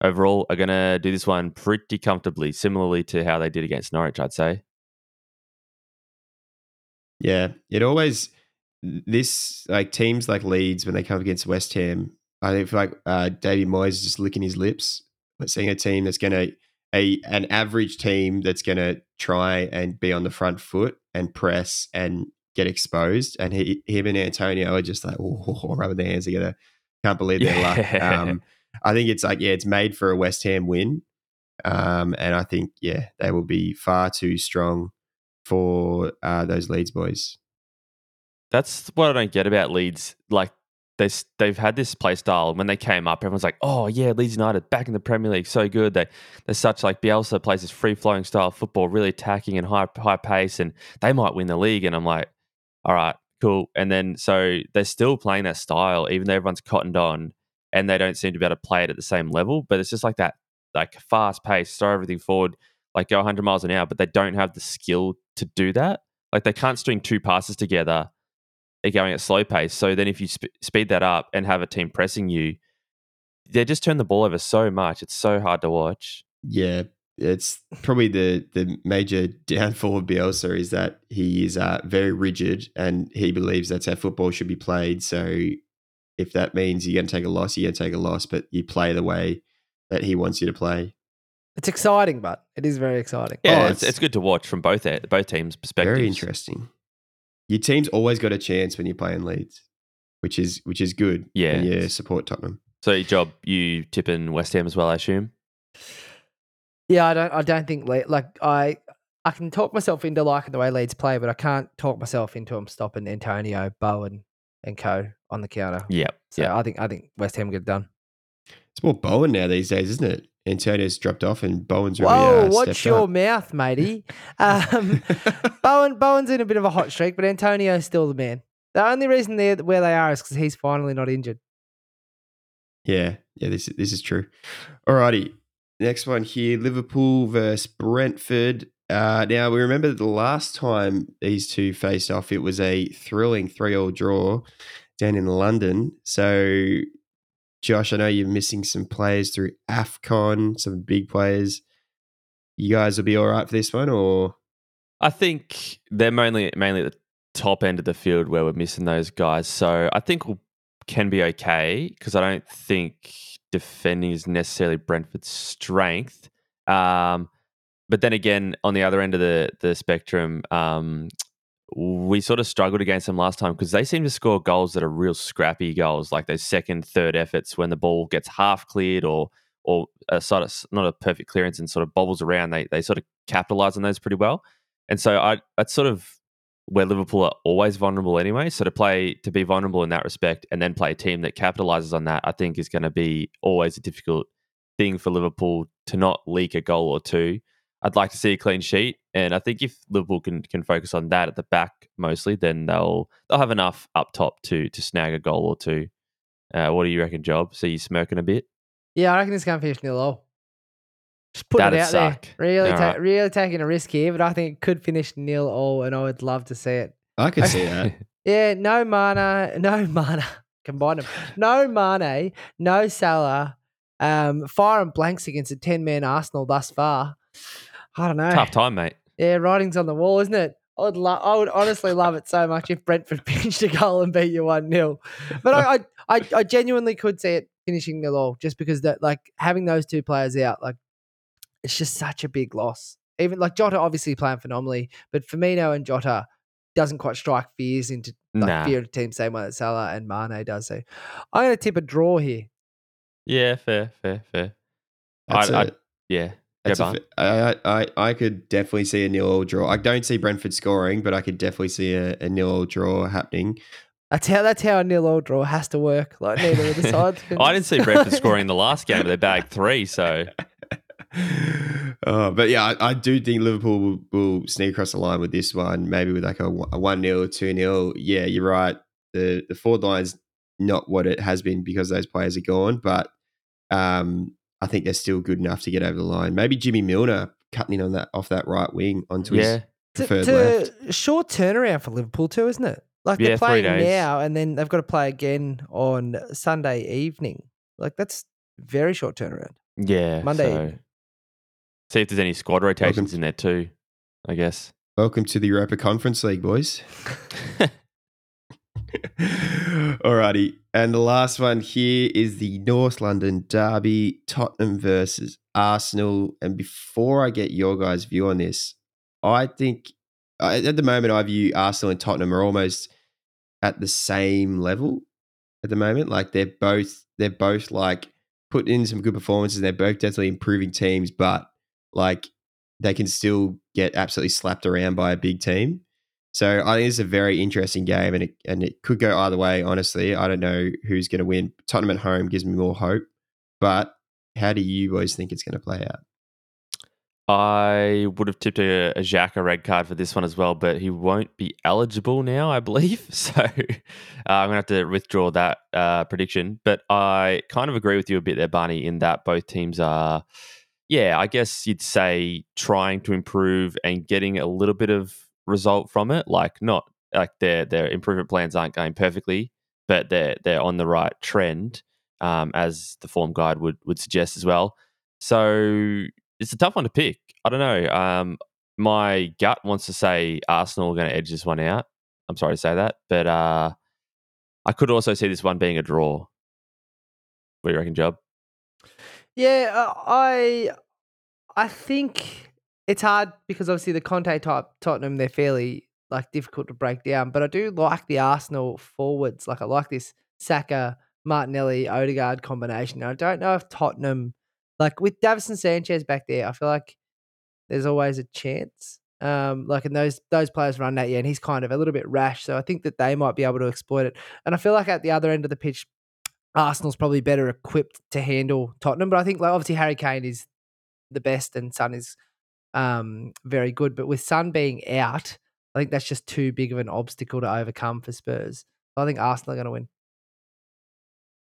overall, are going to do this one pretty comfortably, similarly to how they did against Norwich. I'd say. Yeah, it always this like teams like Leeds when they come against West Ham, I think like uh, Davey Moyes is just licking his lips. But seeing a team that's going to a an average team that's going to try and be on the front foot and press and get exposed, and he, him and Antonio are just like oh, rubbing their hands together. Can't believe their luck. Um, I think it's like yeah, it's made for a West Ham win, um, and I think yeah, they will be far too strong for uh, those Leeds boys. That's what I don't get about Leeds. Like they they've had this play style. When they came up, everyone's like, "Oh yeah, Leeds United back in the Premier League, so good." They they're such like Bielsa plays this free flowing style of football, really attacking and high high pace, and they might win the league. And I'm like, all right, cool. And then so they're still playing that style, even though everyone's cottoned on, and they don't seem to be able to play it at the same level. But it's just like that, like fast pace, throw everything forward, like go 100 miles an hour, but they don't have the skill to do that. Like they can't string two passes together they're going at slow pace. So then if you sp- speed that up and have a team pressing you, they just turn the ball over so much. It's so hard to watch. Yeah, it's probably the the major downfall of Bielsa is that he is uh, very rigid and he believes that's how football should be played. So if that means you're going to take a loss, you're going to take a loss, but you play the way that he wants you to play. It's exciting, but it is very exciting. Yeah, Oh, it's, it's- it's good to watch from both e- both teams' perspectives. Very interesting. Your team's always got a chance when you're playing Leeds, which is which is good. Yeah, when you it's- support Tottenham. So your job, you tip in West Ham as well, I assume. Yeah, I don't. I don't think Le- like I. I can talk myself into liking the way Leeds play, but I can't talk myself into them stopping Antonio, Bowen, and Co on the counter. Yeah. So yep. I think I think West Ham get it done. It's more Bowen now these days, isn't it? Antonio's dropped off and Bowen's really Whoa, uh, watch your up. mouth, matey. Um, Bowen Bowen's in a bit of a hot streak, but Antonio's still the man. The only reason they're where they are is because he's finally not injured. Yeah, yeah, this this is true. Alrighty, next one here: Liverpool versus Brentford. Uh, now we remember the last time these two faced off, it was a thrilling three-all draw down in London. So, Josh, I know you're missing some players through Afcon, some big players. You guys will be all right for this one, or I think they're mainly mainly at the top end of the field where we're missing those guys. So I think we can be okay because I don't think defending is necessarily Brentford's strength. Um, but then again, on the other end of the the spectrum, um, we sort of struggled against them last time because they seem to score goals that are real scrappy goals, like those second, third efforts when the ball gets half cleared or or a sort of not a perfect clearance and sort of bobbles around. They they sort of capitalize on those pretty well. And so I that's sort of where Liverpool are always vulnerable anyway. So to play to be vulnerable in that respect and then play a team that capitalizes on that, I think is going to be always a difficult thing for Liverpool to not leak a goal or two. I'd like to see a clean sheet, and I think if Liverpool can can focus on that at the back mostly, then they'll they'll have enough up top to to snag a goal or two. Uh, what do you reckon, Job? See you smirking a bit. Yeah, I reckon this going to finish nil all. Just put That'd it out suck. there. Really, ta- right. really taking a risk here, but I think it could finish nil all, and I would love to see it. I could see that. Yeah, no mana, no mana. Combine them. No Mane, no Salah. Um, firing blanks against a ten-man Arsenal thus far. I don't know. Tough time, mate. Yeah, writing's on the wall, isn't it? I would, lo- I would honestly love it so much if Brentford pinched a goal and beat you one 0 But I, I, I, I genuinely could see it finishing nil all, just because that, like, having those two players out, like, it's just such a big loss. Even like Jota, obviously playing phenomenally, but Firmino and Jota doesn't quite strike fears into like Nah. fear of the team same way that Salah and Mane does. So I'm going to tip a draw here. Yeah, fair, fair, fair. That's I- a- Yeah, go That's a Barn. I, I, I could definitely see a nil all draw. I don't see Brentford scoring, but I could definitely see a, a nil all draw happening. That's how that's how a nil all draw has to work. Like neither of the sides. Can... I didn't see Brentford scoring in the last game, but they bagged three. So oh, but yeah, I, I do think Liverpool will, will sneak across the line with this one, maybe with like a, one- a 1 0 2 0. Yeah, you're right. The, the forward line's not what it has been because those players are gone, but um, I think they're still good enough to get over the line. Maybe Jimmy Milner cutting in on that off that right wing onto his yeah, It's a- preferred it's left. short turnaround for Liverpool too, isn't it? Like Yeah, they're three playing days. now, and then they've got to play again on Sunday evening. Like that's very short turnaround. yeah. Monday so- See if there's any squad rotations Welcome. in there too. I guess. Welcome to the Europa Conference League, boys. Alrighty. And the last one here is the North London Derby, Tottenham versus Arsenal. And before I get your guys' view on this, I think at the moment I view Arsenal and Tottenham are almost at the same level at the moment. Like they're both they're both like putting in some good performances. They're both definitely improving teams, but like they can still get absolutely slapped around by a big team. So I think it's a very interesting game, and it and it could go either way. Honestly, I don't know who's going to win. Tottenham at home gives me more hope, but how do you boys think it's going to play out? I would have tipped a, a Xhaka red card for this one as well, but he won't be eligible now, I believe. So uh, I'm going to have to withdraw that uh, prediction. But I kind of agree with you a bit there, Barney, in that both teams are, yeah, I guess you'd say trying to improve and getting a little bit of result from it. Like not like their their improvement plans aren't going perfectly, but they're they're on the right trend, um, as the form guide would would suggest as well. So it's a tough one to pick. I don't know. Um, my gut wants to say Arsenal are going to edge this one out. I'm sorry to say that, but uh, I could also see this one being a draw. What do you reckon, Job? Yeah, uh, I I think it's hard because obviously the Conte type Tottenham they're fairly like difficult to break down, but I do like the Arsenal forwards. Like I like this Saka, Martinelli, Odegaard combination. I don't know if Tottenham like with Davinson Sanchez back there, I feel like there's always a chance. Um, like and those those players run that yeah, and he's kind of a little bit rash, so I think that they might be able to exploit it. And I feel like at the other end of the pitch, Arsenal's probably better equipped to handle Tottenham. But I think like obviously Harry Kane is the best and Son is um, very good. But with Son being out, I think that's just too big of an obstacle to overcome for Spurs. I think Arsenal are going to win.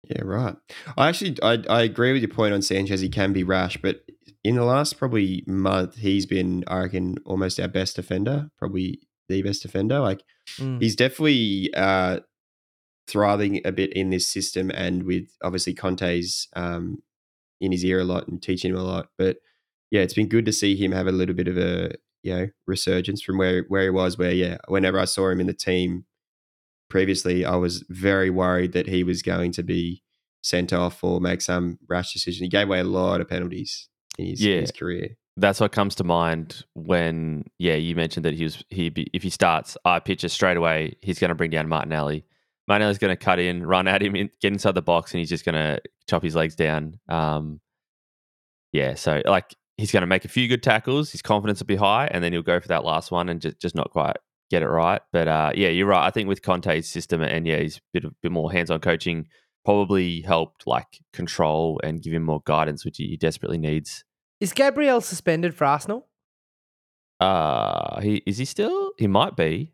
Yeah, right. I actually I, I agree with your point on Sanchez. He can be rash, but in the last probably month, he's been I reckon almost our best defender, probably the best defender. Like Mm. he's definitely uh, thriving a bit in this system, and with obviously Conte's um, in his ear a lot and teaching him a lot. But yeah, it's been good to see him have a little bit of a you know resurgence from where where he was. Where yeah, whenever I saw him in the team previously, I was very worried that he was going to be sent off or make some rash decision. He gave away a lot of penalties in his, Yeah. his career. That's what comes to mind when, yeah, you mentioned that he was he be, if he starts, I picture straight away he's going to bring down Martinelli. Martinelli's going to cut in, run at him, in, get inside the box, and he's just going to chop his legs down. Um, yeah, so like he's going to make a few good tackles, his confidence will be high, and then he'll go for that last one and just just not quite get it right. But uh, yeah, you're right. I think with Conte's system and yeah, he's a bit bit more hands on coaching probably helped like control and give him more guidance, which he he desperately needs. Is Gabriel suspended for Arsenal? Uh he is he still? He might be.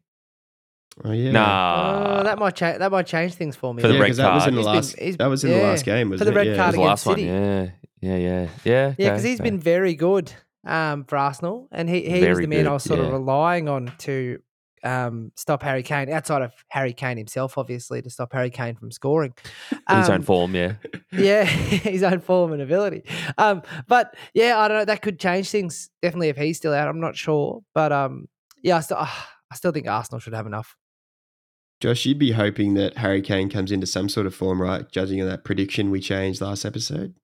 Oh yeah, Nah, oh, that might change. That might change things for me. For the yeah, red because that was in the card. He's been- last. he's- that was in the yeah, last game, was for the red yeah. card was the last against one. City. Yeah, yeah, yeah, yeah. Yeah, okay, because he's okay. been very good um, for Arsenal, and he, he was the man I good, was sort of relying on to um, stop Harry Kane. Outside of Harry Kane himself, obviously, to stop Harry Kane from scoring. in his own Um, form. Yeah, yeah, his own form and ability. Um, but yeah, I don't know. That could change things definitely if he's still out. I'm not sure, but um, yeah, I still, I still think Arsenal should have enough. Josh, you'd be hoping that Harry Kane comes into some sort of form, right? Judging on that prediction we changed last episode.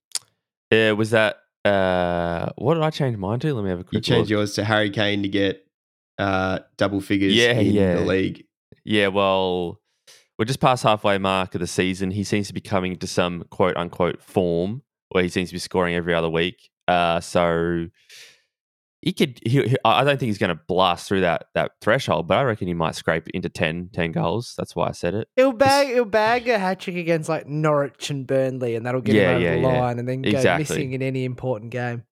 Yeah. Was that uh what did I change mine to? Let me have a You quick changed look. yours to Harry Kane to get uh, double figures Yeah, in yeah. the league. Yeah, well, we're just past halfway mark of the season. He seems to be coming into some quote unquote form where he seems to be scoring every other week. Uh, so he could. He, he- I don't think he's going to blast through that that threshold, but I reckon he might scrape into 10, 10 goals. That's why I said it. He'll bag, he'll bag a hat trick against like Norwich and Burnley, and that'll get Yeah, him over yeah, the yeah. line, and then go Exactly. missing in any important game.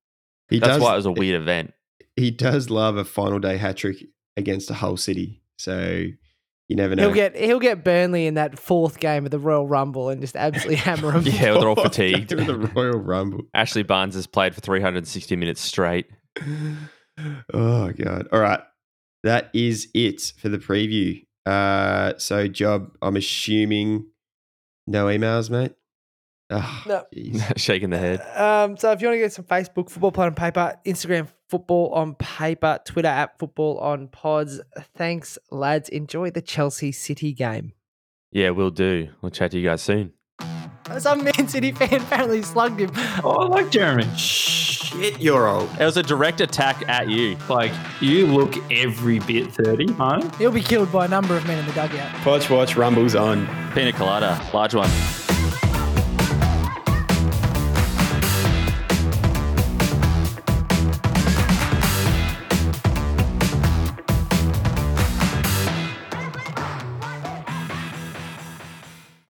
He That's does, why it was a weird event. He does love a final day hat trick against a whole city. So you never know. He'll get he'll get Burnley in that fourth game of the Royal Rumble and just absolutely hammer them. Yeah, they're all fatigued. The Royal Rumble. Ashley Barnes has played for 360 minutes straight. Oh god. All right. That is it for the preview. Uh so job, I'm assuming no emails, mate. Oh, No. jeez. Shaking the head. Um, so if you want to get some Facebook football plan on paper, Instagram football on paper, Twitter at football on pods. Thanks, lads. Enjoy the Chelsea City game. Yeah, we'll do. We'll chat to you guys soon. Some Man City fan apparently slugged him. Oh, I like Jeremy. Shit, you're old. It was a direct attack at you. Like, you look every bit 30, Marnie. He'll be killed by a number of men in the dugout. Watch, watch, Rumble's on. Pina colada, large one.